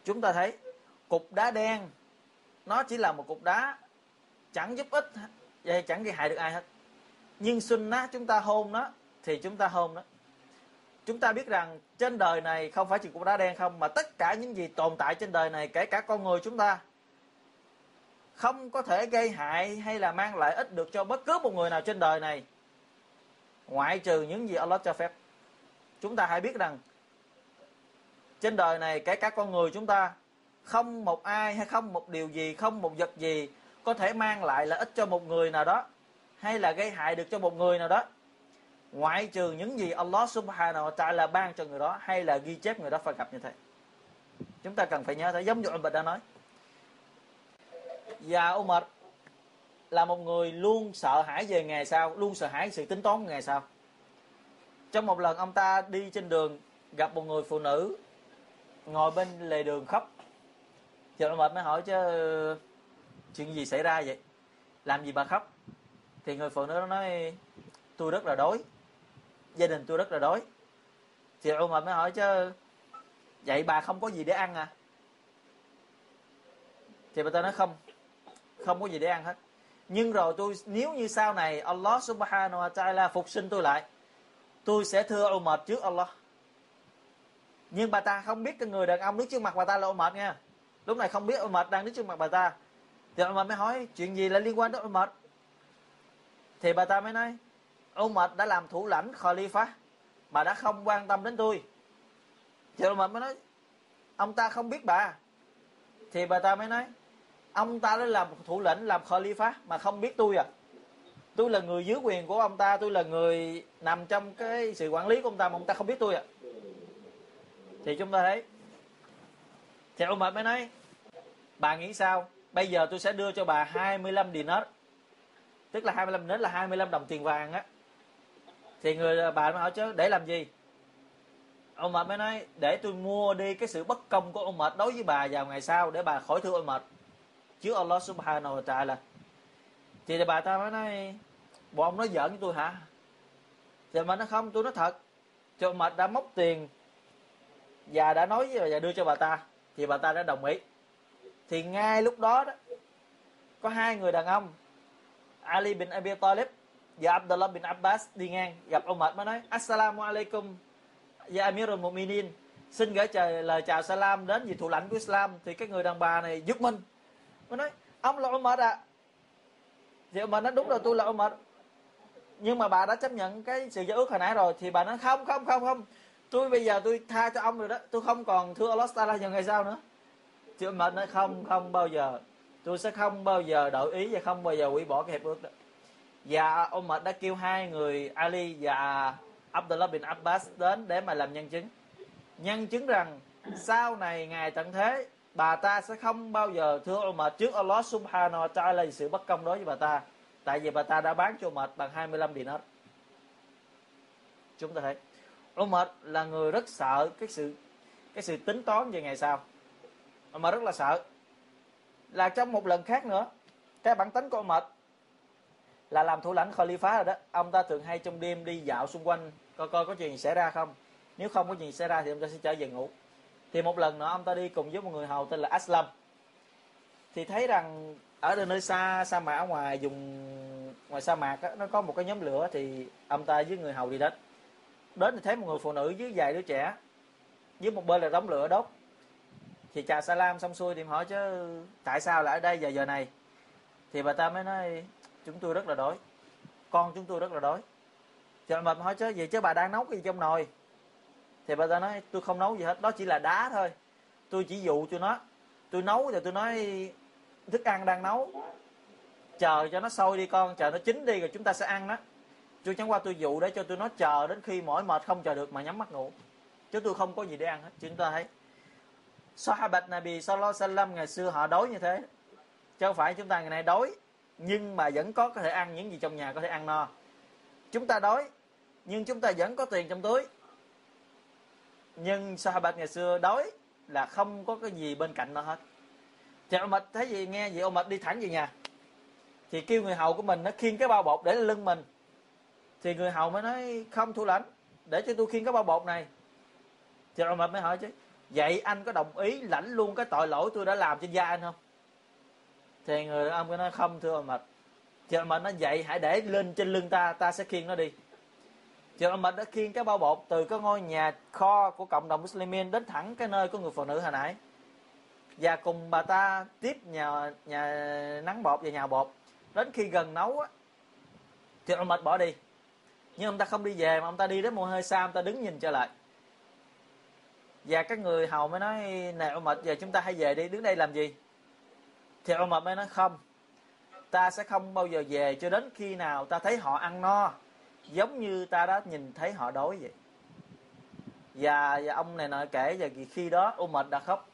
Chúng ta thấy, cục đá đen, nó chỉ là một cục đá, chẳng giúp ích vậy chẳng gây hại được ai hết. Nhưng sunnah chúng ta hôn nó thì chúng ta hôm đó. Chúng ta biết rằng trên đời này không phải chỉ cục đá đen không, mà tất cả những gì tồn tại trên đời này, kể cả con người chúng ta, không có thể gây hại hay là mang lại ích được cho bất cứ một người nào trên đời này, ngoại trừ những gì Allah cho phép. Chúng ta hãy biết rằng trên đời này, kể cả con người chúng ta, không một ai hay không một điều gì, không một vật gì có thể mang lại lợi ích cho một người nào đó, hay là gây hại được cho một người nào đó ngoại trừ những gì Allah subhanahu wa ta'ala ban cho người đó hay là ghi chép người đó phải gặp như thế. Chúng ta cần phải nhớ thế, giống như ông đã nói. Và Umar là một người luôn sợ hãi về ngày sau, luôn sợ hãi sự tính toán ngày sau. Trong một lần ông ta đi trên đường gặp một người phụ nữ ngồi bên lề đường khóc. Thì Umar mới hỏi, chứ chuyện gì xảy ra vậy? Làm gì bà khóc? Thì người phụ nữ đó nói, tôi rất là đói gia đình tôi rất là đói. Thì Umar mới hỏi chứ, vậy bà không có gì để ăn à? Thì bà ta nói, không không có gì để ăn hết. Nhưng rồi tôi, nếu như sau này Allah subhanahu wa ta'ala phục sinh tôi lại, tôi sẽ thưa Umar trước Allah. Nhưng bà ta không biết cái người đàn ông đứng trước mặt bà ta là Umar nha. Lúc này không biết Umar đang đứng trước mặt bà ta. Thì Umar mới hỏi, chuyện gì là liên quan đến Umar thì bà ta mới nói Umar đã làm thủ lãnh Khalifa bà đã không quan tâm đến tôi. Thì Umar mới nói, ông ta không biết bà. Thì bà ta mới nói, ông ta đã làm thủ lĩnh làm Khalifa mà không biết tôi à. Tôi là người dưới quyền của ông ta, tôi là người nằm trong cái sự quản lý của ông ta mà ông ta không biết tôi à. Thì chúng ta thấy, thì Umar mới nói, bà nghĩ sao? Bây giờ tôi sẽ đưa cho bà 25 dinar, tức là 25 đến là 25 đồng tiền vàng á thì người bà mới hỏi chứ, để làm gì? Ông mệt mới nói, để tôi mua đi cái sự bất công của ông mệt đối với bà vào ngày sau để bà khỏi thương ông mệt. Chứ Allah subhanahu wa ta'ala. Thì bà ta mới nói, bộ ông nói giỡn với tôi hả? Thì mà nó không, tôi nói thật. Cho ông mệt đã móc tiền và đã nói và đưa cho bà ta, thì bà ta đã đồng ý. Thì ngay lúc đó đó, có hai người đàn ông, Ali bin Abi Talib và Abdullah bin Abbas đi ngang, gặp ông mệt mới nói Assalamu alaikum Ya dạ, Amirul Mu'minin. Xin gửi trời lời chào salam đến vị thủ lãnh của Islam. Thì cái người đàn bà này giúp mình. Mới nói, ông là mệt à? Thì mệt nói, đúng rồi, tôi là ông mệt. Nhưng mà bà đã chấp nhận cái sự giao ước hồi nãy rồi, thì bà nói, không không không không. Tôi bây giờ tôi tha cho ông rồi đó. Tôi không còn thưa Allah Taala vào ngày sau nữa. Thì ông mệt nói, không không bao giờ. Tôi sẽ không bao giờ đổi ý và không bao giờ hủy bỏ cái hiệp ước đó. Dạ, và Umar đã kêu hai người Ali và Abdullah bin Abbas đến để mà làm nhân chứng. Nhân chứng rằng sau này ngày tận thế, bà ta sẽ không bao giờ thưa Umar trước Allah subhanahu wa ta'ala sự bất công đối với bà ta. Tại vì bà ta đã bán cho Umar bằng 25 dinar. Chúng ta thấy Umar là người rất sợ cái sự cái sự tính toán về ngày sau. Mà rất là sợ. Là trong một lần khác nữa, cái bản tính của Umar là làm thủ lãnh Khalifa rồi đó. Ông ta thường hay trong đêm đi dạo xung quanh coi coi có chuyện xảy ra không. Nếu không có chuyện xảy ra thì ông ta sẽ trở về ngủ. Thì một lần nữa ông ta đi cùng với một người hầu tên là Aslam. Thì thấy rằng ở nơi xa sa mạc ở ngoài dùng ngoài sa mạc đó, nó có một cái nhóm lửa thì ông ta với người hầu đi đến. Đến thì thấy một người phụ nữ với vài đứa trẻ với một bên là đống lửa đốt. Thì chào salam xong xuôi thì hỏi chứ tại sao lại ở đây giờ giờ này? Thì bà ta mới nói chúng tôi rất là đói. Con chúng tôi rất là đói. Cho mà hỏi chứ vậy chứ bà đang nấu cái gì trong nồi? Thì bà ta nói, tôi không nấu gì hết, đó chỉ là đá thôi. Tôi chỉ dụ cho nó. Tôi nấu thì tôi nói thức ăn đang nấu. Chờ cho nó sôi đi con, chờ nó chín đi rồi chúng ta sẽ ăn đó. Tôi chẳng qua tôi dụ để cho tôi nó chờ đến khi mỏi mệt không chờ được mà nhắm mắt ngủ. Chứ tôi không có gì để ăn hết chúng ta thấy. Sahabat Nabi Sallallahu Alaihi Wasallam ngày xưa họ đói như thế. Chứ không phải chúng ta ngày nay đói nhưng mà vẫn có có thể ăn những gì trong nhà có thể ăn no. Chúng ta đói, nhưng chúng ta vẫn có tiền trong túi. Nhưng Sahabat ngày xưa đói là không có cái gì bên cạnh nó hết. Thì ông mệt thấy gì? Nghe vậy ông mệt đi thẳng về nhà. Thì kêu người hầu của mình, nó khiêng cái bao bột để lên lưng mình. Thì người hầu mới nói, không thủ lãnh, để cho tôi khiêng cái bao bột này. Thì ông mệt mới hỏi chứ, vậy anh có đồng ý lãnh luôn cái tội lỗi tôi đã làm trên da anh không? Thì người đàn ông cái nói, không, thưa ông mệt chờ ông mệt nó dậy, hãy để lên trên lưng ta ta sẽ khiêng nó đi. Chờ ông mệt đã khiêng cái bao bột từ cái ngôi nhà kho của cộng đồng Muslimin đến thẳng cái nơi của người phụ nữ hồi nãy. Và cùng bà ta tiếp nhà nhà nắng bột và nhà bột. Đến khi gần nấu á thì ông mệt bỏ đi. Nhưng ông ta không đi về mà ông ta đi đến một hơi xa, ông ta đứng nhìn trở lại. Và các người hầu mới nói, nè ông mệt giờ chúng ta hãy về đi, đứng đây làm gì? Thì ông mệt mới nói không ta sẽ không bao giờ về cho đến khi nào ta thấy họ ăn no giống như ta đã nhìn thấy họ đói vậy. Và, và ông này nói kể và khi đó ông mệt đã khóc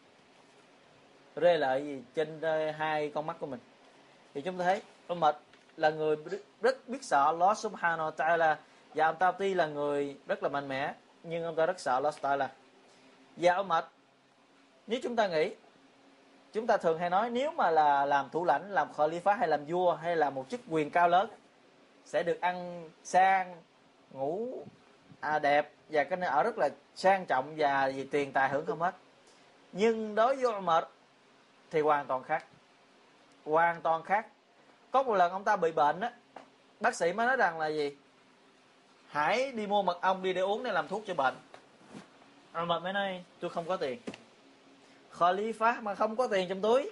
rê lại gì trên ờ, hai con mắt của mình. Thì chúng ta thấy ông mệt là người rất biết sợ Allah subhanahu wa ta'ala. Và ông ta tuy là người rất là mạnh mẽ nhưng ông ta rất sợ Allah ta'ala. Và ông mệt nếu chúng ta nghĩ chúng ta thường hay nói nếu mà là làm thủ lãnh làm khalifa hay làm vua hay là một chức quyền cao lớn sẽ được ăn sang ngủ à, đẹp và cái nơi ở rất là sang trọng và vì tiền tài hưởng không hết. Nhưng đối với mệt thì hoàn toàn khác. Hoàn toàn khác. Có một lần ông ta bị bệnh á bác sĩ mới nói rằng là gì? Hãy đi mua mật ong đi để uống để làm thuốc cho bệnh. Ông mệt mới nói tôi không có tiền. Khalifa mà không có tiền trong túi.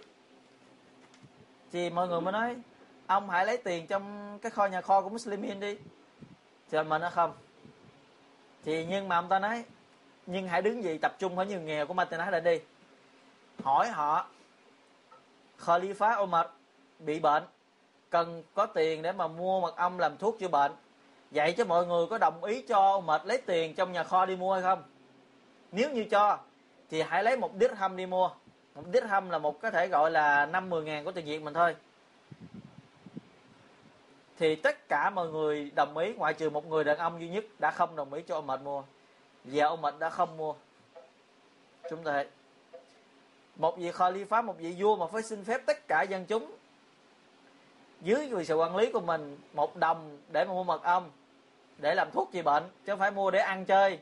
Thì mọi người mới nói, ông hãy lấy tiền trong cái kho nhà kho của Muslimin đi. Thì mình nó không. Thì nhưng mà ông ta nói, nhưng hãy đứng dậy tập trung ở nhiều nghèo của Madinah lại đi. Hỏi họ, Khalifa Omar bị bệnh, cần có tiền để mà mua mật ong làm thuốc chữa bệnh. Vậy cho mọi người có đồng ý cho Omar lấy tiền trong nhà kho đi mua hay không? Nếu như cho thì hãy lấy một dirham đi mua. Một dirham là một có thể gọi là năm mười ngàn của tiền Việt mình thôi. Thì tất cả mọi người đồng ý, ngoại trừ một người đàn ông duy nhất đã không đồng ý cho ông mệt mua. Và ông mệt đã không mua. Chúng ta thấy, một vị khalifa, một vị vua mà phải xin phép, tất cả dân chúng dưới sự quản lý của mình, một đồng để mà mua mật ong, để làm thuốc trị bệnh, chứ không phải mua để ăn chơi,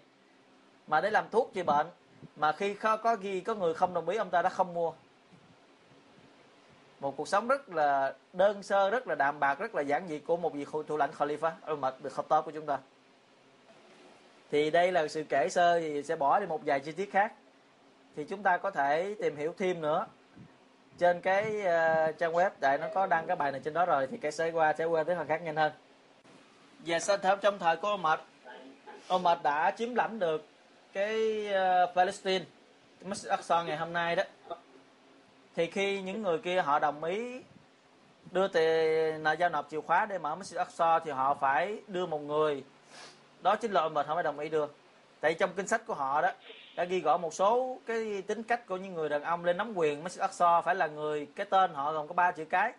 mà để làm thuốc trị bệnh mà khi có, có ghi có người không đồng ý ông ta đã không mua. Một cuộc sống rất là đơn sơ rất là đạm bạc rất là giản dị của một vị thủ lãnh Khalifa Umar bin Khattab của chúng ta. Thì đây là sự kể sơ thì sẽ bỏ đi một vài chi tiết khác. Thì chúng ta có thể tìm hiểu thêm nữa. Trên cái uh, trang web tại nó có đăng cái bài này trên đó rồi thì cái sẽ qua sẽ qua tới phần khác nhanh hơn. Và sau theo trong thời của Omar Omar đã chiếm lãnh được cái uh, Palestine Masjid Aqsa ngày hôm nay đó. Thì khi những người kia họ đồng ý đưa tiền là giao nộp chìa khóa để mở Masjid Aqsa thì họ phải đưa một người. Đó chính là mình họ mới đồng ý đưa. Tại trong kinh sách của họ đó đã ghi rõ một số cái tính cách của những người đàn ông lên nắm quyền. Masjid Aqsa phải là người cái tên họ gồm có ba chữ cái.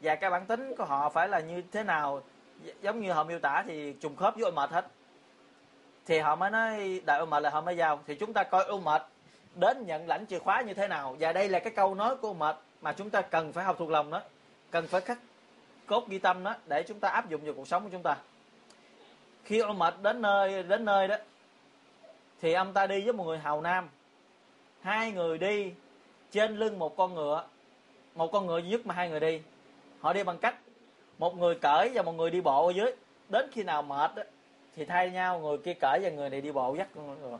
Và cái bản tính của họ phải là như thế nào? Giống như họ miêu tả thì trùng khớp với mệt hết thì họ mới nói đại mệt là họ mới vào thì chúng ta coi mệt đến nhận lãnh chìa khóa như thế nào. Và đây là cái câu nói của mệt mà chúng ta cần phải học thuộc lòng đó cần phải khắc cốt ghi tâm đó để chúng ta áp dụng vào cuộc sống của chúng ta. Khi Umar đến nơi đến nơi đó thì ông ta đi với một người hầu nam. Hai người đi trên lưng một con ngựa một con ngựa duy nhất mà hai người đi. Họ đi bằng cách một người cởi và một người đi bộ ở dưới. Đến khi nào mệt đó, thì thay nhau, người kia cởi và người này đi bộ dắt con ngựa.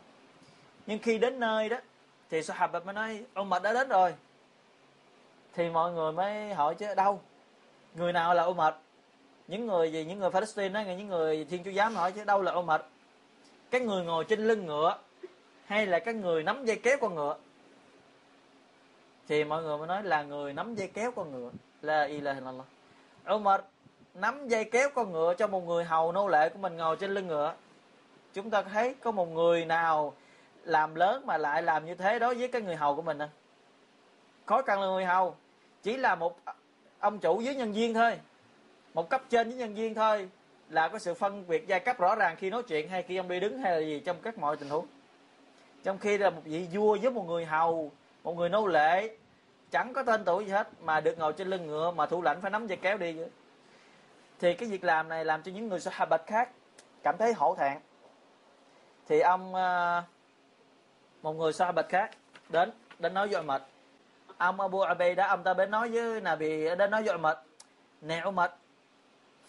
Nhưng khi đến nơi đó, thì Sahabat mới nói, ông mệt đã đến rồi. Thì mọi người mới hỏi chứ, đâu? Người nào là ông mệt? Những người gì? Những người Palestine đó những người Thiên Chúa giáo hỏi chứ, đâu là ông mệt? Cái người ngồi trên lưng ngựa hay là cái người nắm dây kéo con ngựa? Thì mọi người mới nói là người nắm dây kéo con ngựa. Là ilaha illallah. Umar nắm dây kéo con ngựa cho một người hầu nô lệ của mình ngồi trên lưng ngựa. Chúng ta thấy có một người nào làm lớn mà lại làm như thế đối với cái người hầu của mình không khó cần là người hầu chỉ là một ông chủ với nhân viên thôi, một cấp trên với nhân viên thôi là có sự phân biệt giai cấp rõ ràng khi nói chuyện hay khi ông đi đứng hay là gì trong các mọi tình huống. Trong khi là một vị vua với một người hầu, một người nô lệ, chẳng có tên tuổi gì hết mà được ngồi trên lưng ngựa mà thủ lãnh phải nắm dây kéo đi thì cái việc làm này làm cho những người sahabat khác cảm thấy hổ thẹn. Thì ông ờ, một người sahabat khác đến đến nói với Umar. Ông Abu Ubaidah ông ta đến nói với Nabi đến nói với Umar nè Umar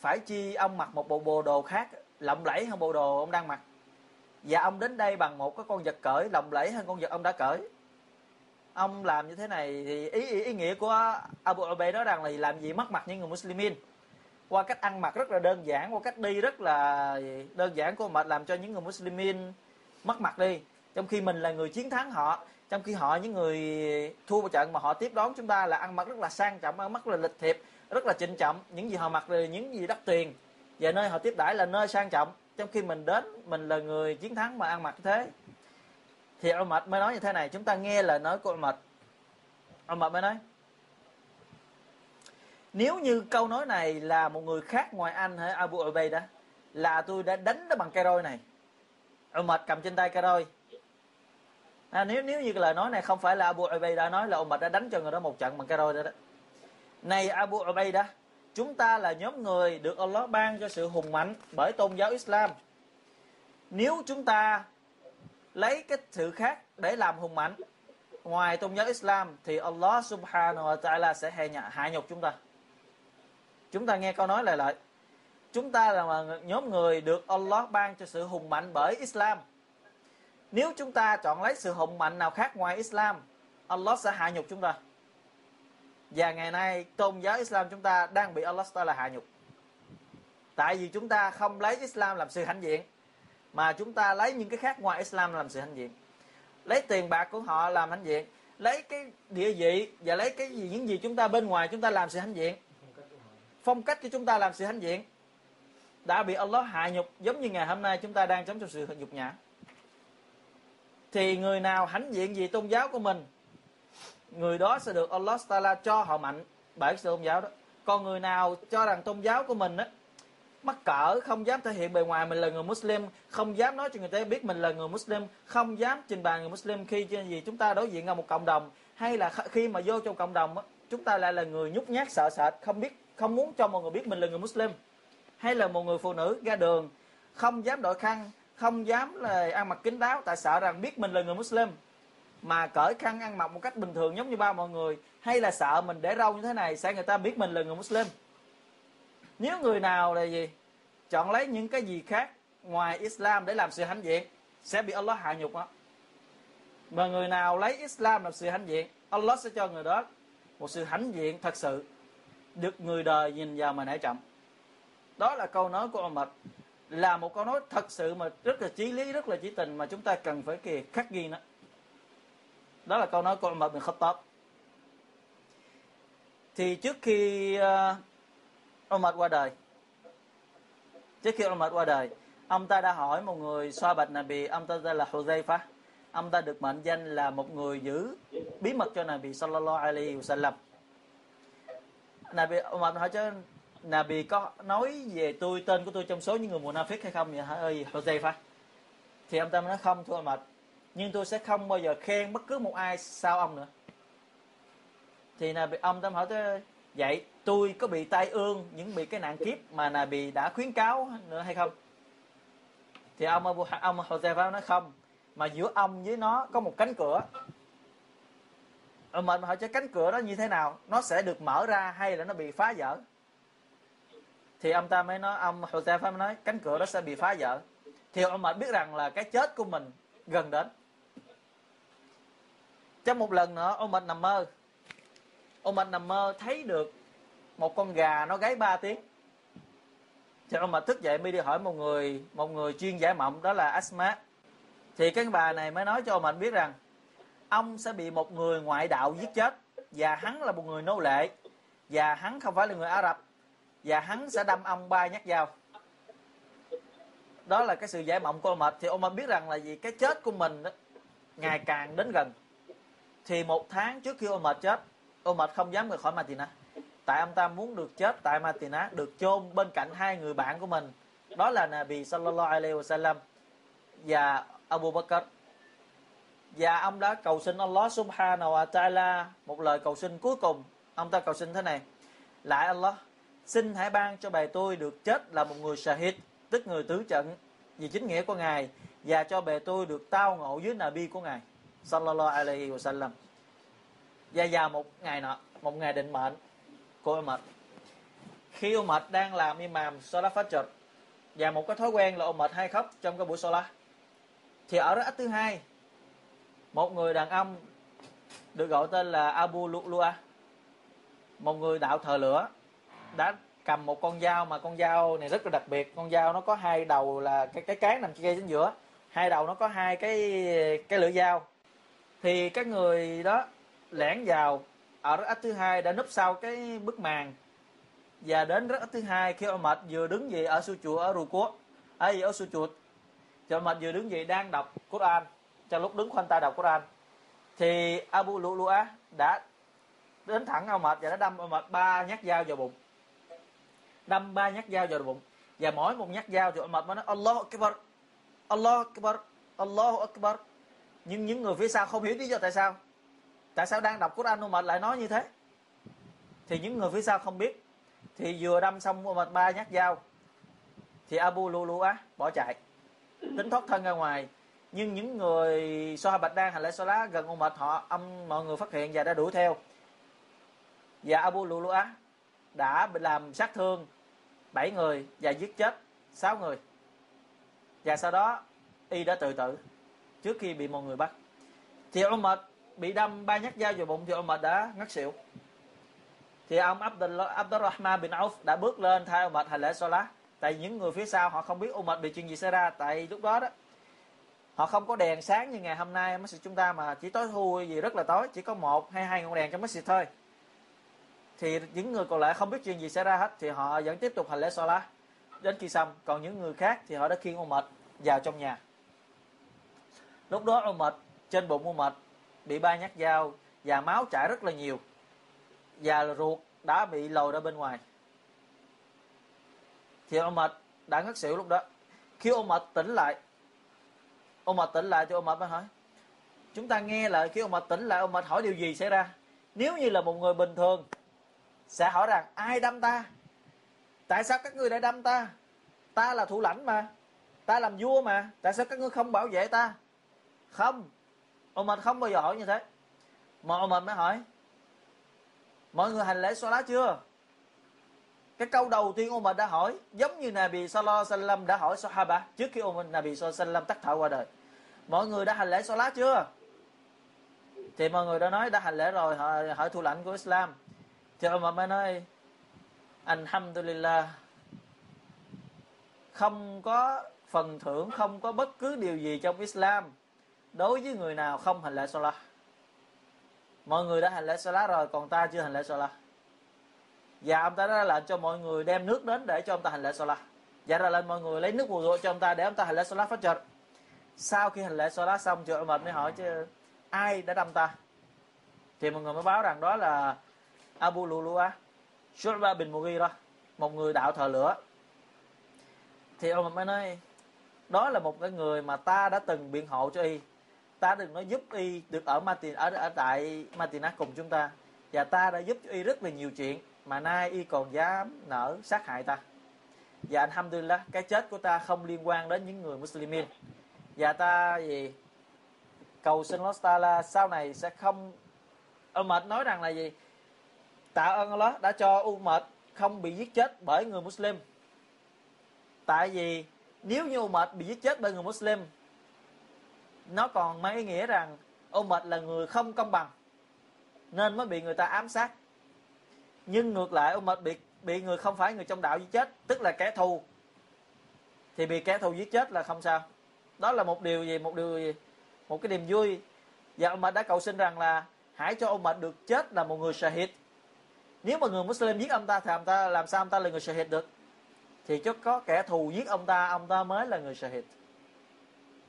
phải chi ông mặc một bộ bộ đồ khác lộng lẫy hơn bộ đồ ông đang mặc? Và ông đến đây bằng một cái con vật cởi lộng lẫy hơn con vật ông đã cởi. Ông làm như thế này thì ý ý, ý nghĩa của Abu Ubay nói rằng là làm gì mất mặt những người Muslimin? Qua cách ăn mặc rất là đơn giản, qua cách đi rất là đơn giản của mệt làm cho những người Muslimin mất mặt đi. Trong khi mình là người chiến thắng họ, trong khi họ những người thua một trận mà họ tiếp đón chúng ta là ăn mặc rất là sang trọng, ăn mặc rất là lịch thiệp, rất là trịnh trọng. Những gì họ mặc là những gì đắt tiền. Và nơi họ tiếp đãi là nơi sang trọng. Trong khi mình đến, mình là người chiến thắng mà ăn mặc như thế. Thì Umar mới nói như thế này, chúng ta nghe lời nói của mệt cô mệt mới nói nếu như câu nói này là một người khác ngoài anh hay Abu Ubaidah là tôi đã đánh nó bằng cây roi này. Umar cầm trên tay cây roi à, nếu nếu như cái lời nói này không phải là Abu Ubaidah nói là Umar đã đánh cho người đó một trận bằng cây roi đó đó. Này Abu Ubaidah chúng ta là nhóm người được Allah ban cho sự hùng mạnh bởi tôn giáo Islam. Nếu chúng ta lấy cái sự khác để làm hùng mạnh ngoài tôn giáo Islam thì Allah subhanahu wa ta'ala sẽ hạ nhục chúng ta chúng ta nghe câu nói lại lại. Chúng ta là nhóm người được Allah ban cho sự hùng mạnh bởi Islam. Nếu chúng ta chọn lấy sự hùng mạnh nào khác ngoài Islam, Allah sẽ hạ nhục chúng ta. Và ngày nay, tôn giáo Islam chúng ta đang bị Allah ta là hạ nhục. Tại vì chúng ta không lấy Islam làm sự hãnh diện, mà chúng ta lấy những cái khác ngoài Islam làm sự hãnh diện. Lấy tiền bạc của họ làm hãnh diện, lấy cái địa vị và lấy cái gì, những gì chúng ta bên ngoài chúng ta làm sự hãnh diện phong cách của chúng ta làm sự hãnh diện, đã bị Allah hạ nhục giống như ngày hôm nay chúng ta đang sống trong sự nhục nhã. Thì người nào hãnh diện vì tôn giáo của mình, người đó sẽ được Allah Taala cho họ mạnh bởi sự tôn giáo đó. Còn người nào cho rằng tôn giáo của mình á, mắc cỡ, không dám thể hiện bề ngoài mình là người Muslim, không dám nói cho người ta biết mình là người Muslim, không dám trình bày người Muslim khi gì chúng ta đối diện ở một cộng đồng, hay là khi mà vô trong cộng đồng chúng ta lại là người nhút nhát, sợ sệt, không biết không muốn cho mọi người biết mình là người Muslim, hay là một người phụ nữ ra đường, không dám đội khăn, không dám là ăn mặc kín đáo, tại sợ rằng biết mình là người Muslim, mà cởi khăn ăn mặc một cách bình thường giống như bao mọi người, hay là sợ mình để râu như thế này sẽ người ta biết mình là người Muslim. Nếu người nào là gì? Chọn lấy những cái gì khác ngoài Islam để làm sự hãnh diện, sẽ bị Allah hạ nhục đó mà người nào lấy Islam làm sự hãnh diện, Allah sẽ cho người đó một sự hãnh diện thật sự được người đời nhìn vào mà nể trọng. Đó là câu nói của ông Mật là một câu nói thật sự mà rất là chí lý rất là chí tình mà chúng ta cần phải kìa khắc ghi nó. Đó là câu nói của ông Mật bin Khattab thì trước khi ờ, uh, Mật qua đời trước khi ông Mật qua đời ông ta đã hỏi một người xoa bạch Nabi ông ta tên là Huzaifa ông ta được mệnh danh là một người giữ bí mật cho Nabi sallallahu alaihi wasallam. Nabi Umar hỏi chứ Nabi có nói về tôi, tên của tôi trong số những người munafik hay không vậy hả? Ơi Huzaifa thì ông ta mới nói không thưa mệt nhưng tôi sẽ không bao giờ khen bất cứ một ai sau ông nữa. Thì là ông tâm hỏi tới, vậy tôi có bị tai ương, những bị cái nạn kiếp mà là bị đã khuyến cáo nữa hay không? Thì ông Abu ông Hosea nói không. Mà giữa ông với nó có một cánh cửa ông mình hỏi cho cánh cửa đó như thế nào? Nó sẽ được mở ra hay là nó bị phá vỡ? Thì ông ta mới nói, ông Huzaifa mới nói, cánh cửa đó sẽ bị phá vỡ. Thì ông mệt biết rằng là cái chết của mình gần đến. Trong một lần nữa, ông mệt nằm mơ. Ông mệt nằm mơ thấy được một con gà nó gáy ba tiếng. Thì ông mệt thức dậy mới đi hỏi một người một người chuyên giải mộng, đó là Asma thì cái bà này mới nói cho ông mệt biết rằng ông sẽ bị một người ngoại đạo giết chết và hắn là một người nô lệ và hắn không phải là người Ả Rập và hắn sẽ đâm ông ba nhát dao. Đó là cái sự giải mộng của ông mệt thì ông mệt biết rằng là gì cái chết của mình đó, ngày càng đến gần. Thì một tháng trước khi ông mệt chết ông mệt không dám rời khỏi Matina tại ông ta muốn được chết tại Matina được chôn bên cạnh hai người bạn của mình. Đó là Nabi sallallahu alaihi wasallam và Abu Bakr và ông đã cầu xin Allah subhanahu wa ta'ala một lời cầu xin cuối cùng. Ông ta cầu xin thế này. Lại Allah, xin hãy ban cho bề tôi được chết là một người shahid, tức người tứ trận vì chính nghĩa của ngài, và cho bề tôi được tao ngộ dưới nabi của ngài, sallallahu alaihi wasallam và vào một ngày nọ, một ngày định mệnh của Umar. Khi Umar đang làm imam Salah Fajr, và một cái thói quen là Umar hay khóc trong cái buổi Salah thì ở đó thứ hai một người đàn ông được gọi tên là Abu Lu'lu'a. Một người đạo thờ lửa đã cầm một con dao mà con dao này rất là đặc biệt. Con dao nó có hai đầu là cái cái cán nằm ngay chính giữa. Hai đầu nó có hai cái cái lưỡi dao. Thì các người đó lẻn vào ở rất thứ hai đã núp sau cái bức màn. Và đến rất thứ hai khi ông mệt vừa đứng dậy ở su chùa ở rù quốc ấy, ở su chuột cho mệt vừa đứng dậy đang đọc Quran trong lúc đứng khoanh tay đọc Quran, thì Abu Lu'lu'a đã đến thẳng ông mệt và đã đâm ông mệt ba nhát dao vào bụng. Đâm ba nhát dao vào bụng. Và mỗi một nhát dao thì ông mệt mới nói Allah Akbar Allah Akbar Allah Akbar. Nhưng những người phía sau không hiểu lý do tại sao. Tại sao đang đọc Quran ông mệt lại nói như thế? Thì những người phía sau không biết. Thì vừa đâm xong ông mệt ba nhát dao, thì Abu Lu'lu'a bỏ chạy. Tính thoát thân ra ngoài nhưng những người so bạch đang hành lễ lá gần ông mệt, họ âm, mọi người phát hiện và đã đuổi theo. Và Abu Lu'lu'a đã làm sát thương 7 người và giết chết 6 người. Và sau đó, y đã tự tử trước khi bị một người bắt. Thì ông mệt bị đâm ba nhát dao vào bụng thì ông mệt đã ngất xỉu. Thì ông Abdurrahman bin Auf đã bước lên thay ông mệt hành lễ Salah tại những người phía sau, họ không biết ông mệt bị chuyện gì xảy ra. Tại lúc đó đó họ không có đèn sáng như ngày hôm nay masjid chúng ta mà chỉ tối thui gì rất là tối, chỉ có một hay hai ngọn đèn trong masjid thôi. Thì những người còn lại không biết chuyện gì xảy ra hết, thì họ vẫn tiếp tục hành lễ Salah đến khi xong, còn những người khác thì họ đã khiêng ông mệt vào trong nhà. Lúc đó ông mệt trên bụng ông mệt bị ba nhát dao và máu chảy rất là nhiều và ruột đã bị lồi ra bên ngoài. Thì ông mệt đã ngất xỉu lúc đó. Khi ông mệt tỉnh lại ông mệt tỉnh lại thì ông mệt mới hỏi. Chúng ta nghe lại khi ông mệt tỉnh lại ông mệt hỏi điều gì xảy ra? Nếu như là một người bình thường, sẽ hỏi rằng, ai đâm ta? Tại sao các ngươi lại đâm ta? Ta là thủ lãnh mà. Ta làm vua mà. Tại sao các ngươi không bảo vệ ta? Không. Ông mệt không bao giờ hỏi như thế. Mà ông mệt mới hỏi, mọi người hành lễ lá chưa? Cái câu đầu tiên ông mệt đã hỏi, giống như Nabi Sallallahu Alaihi Wasallam đã hỏi Sahaba trước khi ông Nabi Sallallahu Alaihi Wasallam tắt thở qua đời mọi người đã hành lễ salat chưa? Thì mọi người đã nói đã hành lễ rồi hỏi, hỏi thủ lãnh của Islam. Thì ông mới nói Alhamdulillah. Không có phần thưởng không có bất cứ điều gì trong Islam đối với người nào không hành lễ Salah mọi người đã hành lễ Salah rồi còn ta chưa hành lễ Salah và ông ta đã lệnh cho mọi người đem nước đến để cho ông ta hành lễ Salah và ra lệnh mọi người lấy nước bù cho ông ta để ông ta hành lễ Salah phát trật sau khi hành lễ Salah xong thì ông mới hỏi chứ ai đã đâm ta? Thì mọi người mới báo rằng đó là Abu Lulu'a Shurba bin Mughira một người đạo thờ lửa. Thì ông mới nói đó là một cái người mà ta đã từng biện hộ cho y. Ta đừng nói giúp y được ở Martin ở, ở tại Martina cùng chúng ta. Và ta đã giúp cho y rất là nhiều chuyện mà nay y còn dám nở sát hại ta. Và alhamdulillah cái chết của ta không liên quan đến những người muslimin và ta gì? Cầu xin Allah Taala sau này sẽ không Umar nói rằng là gì? Tạ ơn Allah đã cho Umar không bị giết chết bởi người Muslim. Tại vì nếu như Umar bị giết chết bởi người Muslim, nó còn mang ý nghĩa rằng Umar là người không công bằng, nên mới bị người ta ám sát. Nhưng ngược lại Umar bị bị người không phải người trong đạo giết chết, tức là kẻ thù. Thì bị kẻ thù giết chết là không sao đó là một điều gì? Một điều gì? Một cái niềm vui. Và ông mệt đã cầu xin rằng là hãy cho ông mệt được chết là một người shahid. Nếu mà người Muslim giết ông ta thì ông ta làm sao ông ta là người shahid được? Thì chắc có kẻ thù giết ông ta ông ta mới là người shahid.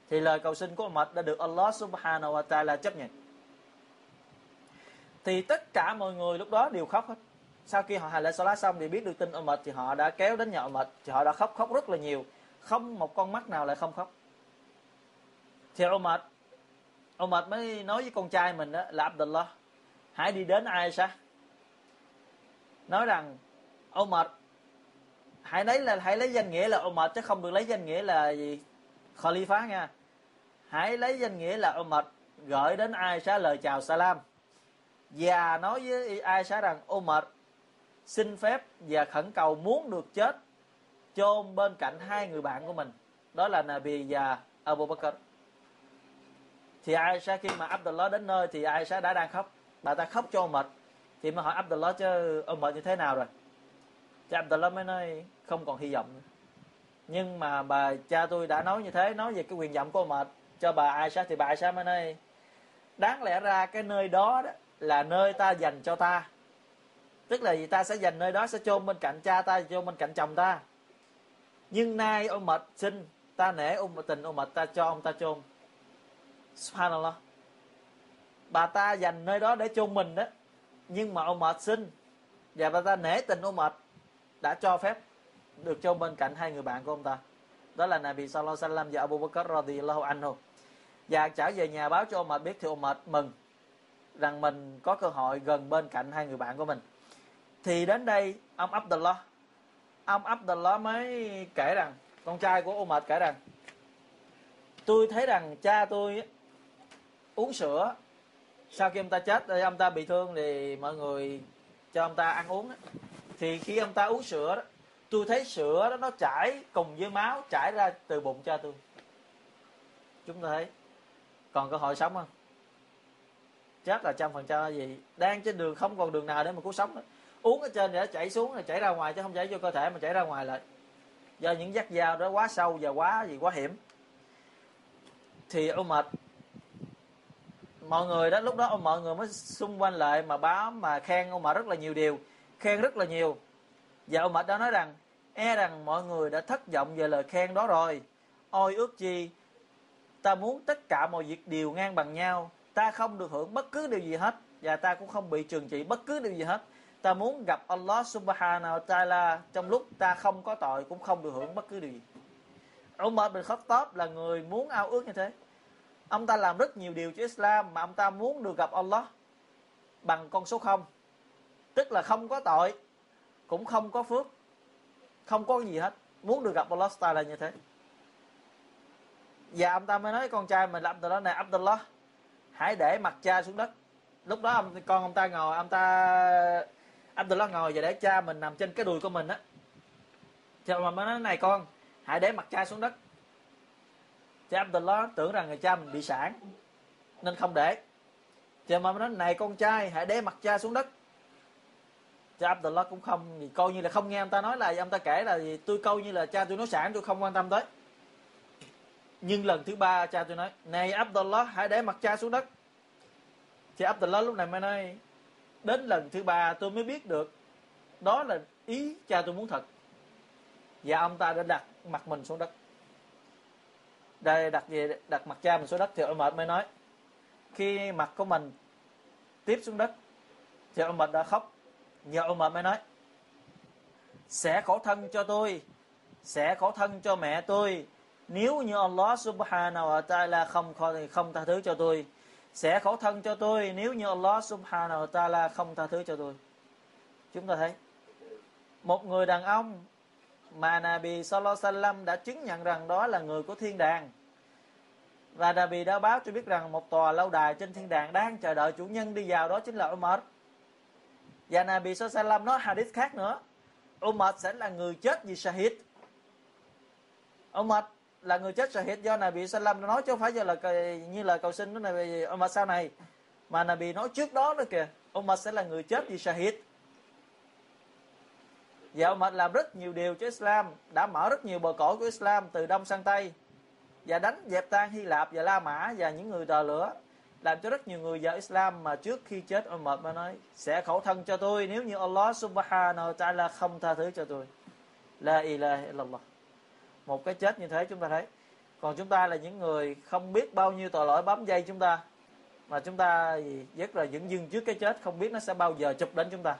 Thì lời cầu xin của ông mệt đã được Allah subhanahu wa ta'ala chấp nhận. Thì tất cả mọi người lúc đó đều khóc hết. Sau khi họ hành lễ salat xong thì biết được tin ông mệt thì họ đã kéo đến nhà ông mệt thì họ đã khóc khóc rất là nhiều. Không một con mắt nào lại không khóc thì Umar Umar mới nói với con trai mình đó là Abdullah, hãy đi đến Aisha nói rằng Umar hãy lấy là, hãy lấy danh nghĩa là Umar chứ không được lấy danh nghĩa là gì? Khalifa nha. Hãy lấy danh nghĩa là Umar gửi đến Aisha lời chào salam. Và nói với Aisha rằng Umar xin phép và khẩn cầu muốn được chết chôn bên cạnh hai người bạn của mình, đó là Nabi và Abu Bakr thì Aisha khi mà Abdullah đến nơi thì Aisha đã đang khóc. Bà ta khóc cho mệt. Thì mới hỏi Abdullah chứ ông mệt như thế nào rồi? Thì Abdullah mới nói không còn hy vọng nữa. Nhưng mà bà cha tôi đã nói như thế nói về cái quyền vọng của ông mệt cho bà Aisha thì bà Aisha mới nói đáng lẽ ra cái nơi đó, đó là nơi ta dành cho ta. Tức là gì? Ta sẽ dành nơi đó sẽ chôn bên cạnh cha ta chôn bên cạnh chồng ta. Nhưng nay ông mệt xin ta nể ông tình ông mệt ta cho ông ta chôn subhanallah. Bà ta dành nơi đó để chôn mình đó. Nhưng mà ông mệt xin, và bà ta nể tình ông mệt, đã cho phép được chôn bên cạnh hai người bạn của ông ta. Đó là Nabi Sallallahu Alaihi Wasallam và Abu Bakr radhiyallahu anhu. Và trở về nhà báo cho ông mệt biết thì ông mệt mừng rằng mình có cơ hội gần bên cạnh hai người bạn của mình. Thì đến đây, ông Abdullah ông Abdullah mới kể rằng, con trai của ông mệt kể rằng, tôi thấy rằng cha tôi uống sữa. Sau khi ông ta chết ông ta bị thương thì mọi người cho ông ta ăn uống thì khi ông ta uống sữa đó, tôi thấy sữa đó nó chảy cùng với máu chảy ra từ bụng cha tôi. Chúng ta thấy. Còn cơ hội sống không? Chết là trăm phần trăm gì? Đang trên đường không còn đường nào để mà cứu sống nữa. Uống ở trên để chảy xuống là chảy ra ngoài chứ không chảy vô cơ thể mà chảy ra ngoài lại. Do những giác dao đó quá sâu và quá gì quá hiểm. Thì Umar mọi người đó, lúc đó mọi người mới xung quanh lại mà báo mà khen ông Umar rất là nhiều điều, khen rất là nhiều. Và ông Umar đã nói rằng e rằng mọi người đã thất vọng về lời khen đó rồi. Ôi ước chi, ta muốn tất cả mọi việc đều ngang bằng nhau. Ta không được hưởng bất cứ điều gì hết và ta cũng không bị trừng trị bất cứ điều gì hết. Ta muốn gặp Allah subhanahu wa ta'ala. Trong lúc ta không có tội cũng không được hưởng bất cứ điều gì. Umar bin Khattab là người muốn ao ước như thế ông ta làm rất nhiều điều cho Islam mà ông ta muốn được gặp Allah bằng con số không. Tức là không có tội cũng không có phước không có gì hết. Muốn được gặp Allah ta là như thế. Và ông ta mới nói con trai mình là Abdullah này Abdullah hãy để mặt cha xuống đất. Lúc đó ông, con ông ta ngồi ông ta Abdullah ngồi và để cha mình nằm trên cái đùi của mình á. Thì mà mới nói này con hãy để mặt cha xuống đất thì Abdullah tưởng rằng người cha mình bị sản nên không để. Thì mà nói, này con trai, hãy để mặt cha xuống đất. Thì Abdullah cũng không thì coi như là không nghe ông ta nói là ông ta kể là gì tôi câu như là cha tôi nói sản tôi không quan tâm tới. Nhưng lần thứ ba cha tôi nói, này Abdullah, hãy để mặt cha xuống đất. Thì Abdullah lúc này mới nói, đến lần thứ ba tôi mới biết được, đó là ý cha tôi muốn thật. Và ông ta đã đặt mặt mình xuống đất đây, đặt gì đặt mặt cha mình xuống đất, thì ông mệt mới nói, khi mặt của mình tiếp xuống đất, thì ông mệt đã khóc. Nhờ ông mệt mới nói, sẽ khổ thân cho tôi, sẽ khổ thân cho mẹ tôi. Nếu như Allah subhanahu wa ta'ala không không tha thứ cho tôi, sẽ khổ thân cho tôi. Nếu như Allah subhanahu wa ta'ala không tha thứ cho tôi. Chúng ta thấy, một người đàn ông mà Nabi Sallallahu Alaihi Wasallam đã chứng nhận rằng đó là người của thiên đàng. Và Nabi đã báo cho biết rằng một tòa lâu đài trên thiên đàng đang chờ đợi chủ nhân đi vào đó chính là Umar. Và Nabi Sallallahu Alaihi Wasallam nói hadith khác nữa. Umar sẽ là người chết vì shahid. Umar là người chết shahid do Nabi Sallam nói chứ không phải do là như là cầu xin của Nabi Umar sau này. Mà Nabi nói trước đó nữa kìa, Umar sẽ là người chết vì shahid và mệt làm rất nhiều điều cho Islam, đã mở rất nhiều bờ cõi của Islam từ đông sang tây, và đánh dẹp tan Hy Lạp và La Mã và những người tờ lửa, làm cho rất nhiều người vào Islam mà trước khi chết ông mệt mà nói, sẽ khẩu thân cho tôi nếu như Allah subhanahu wa ta'ala không tha thứ cho tôi. La ilaha illallah. Một cái chết như thế chúng ta thấy. Còn chúng ta là những người không biết bao nhiêu tội lỗi bám dây chúng ta, mà chúng ta rất là dững dưng trước cái chết không biết nó sẽ bao giờ chụp đến chúng ta.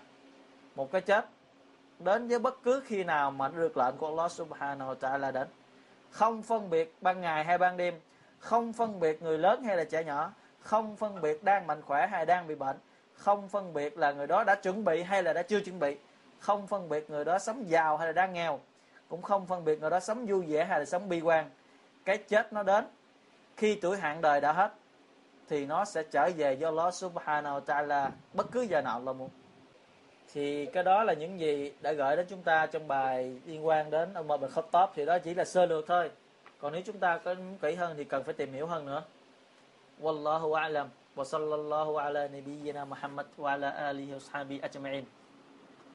Một cái chết đến với bất cứ khi nào mà được lệnh của Allah subhanahu wa ta'ala đến. Không phân biệt ban ngày hay ban đêm, không phân biệt người lớn hay là trẻ nhỏ, không phân biệt đang mạnh khỏe hay đang bị bệnh, không phân biệt là người đó đã chuẩn bị hay là đã chưa chuẩn bị, không phân biệt người đó sống giàu hay là đang nghèo, cũng không phân biệt người đó sống vui vẻ hay là sống bi quan. Cái chết nó đến, khi tuổi hạn đời đã hết, thì nó sẽ trở về do Allah subhanahu wa ta'ala bất cứ giờ nào Allah muốn thì cái đó là những gì đã gửi đến chúng ta trong bài liên quan đến ông Umar bin Khattab thì đó chỉ là sơ lược thôi. Còn nếu chúng ta có kỹ hơn thì cần phải tìm hiểu hơn nữa. Wallahu a'lam. Wa sallallahu ala nabiyyina muhammad wa ala alihi wa sahbihi ajma'in.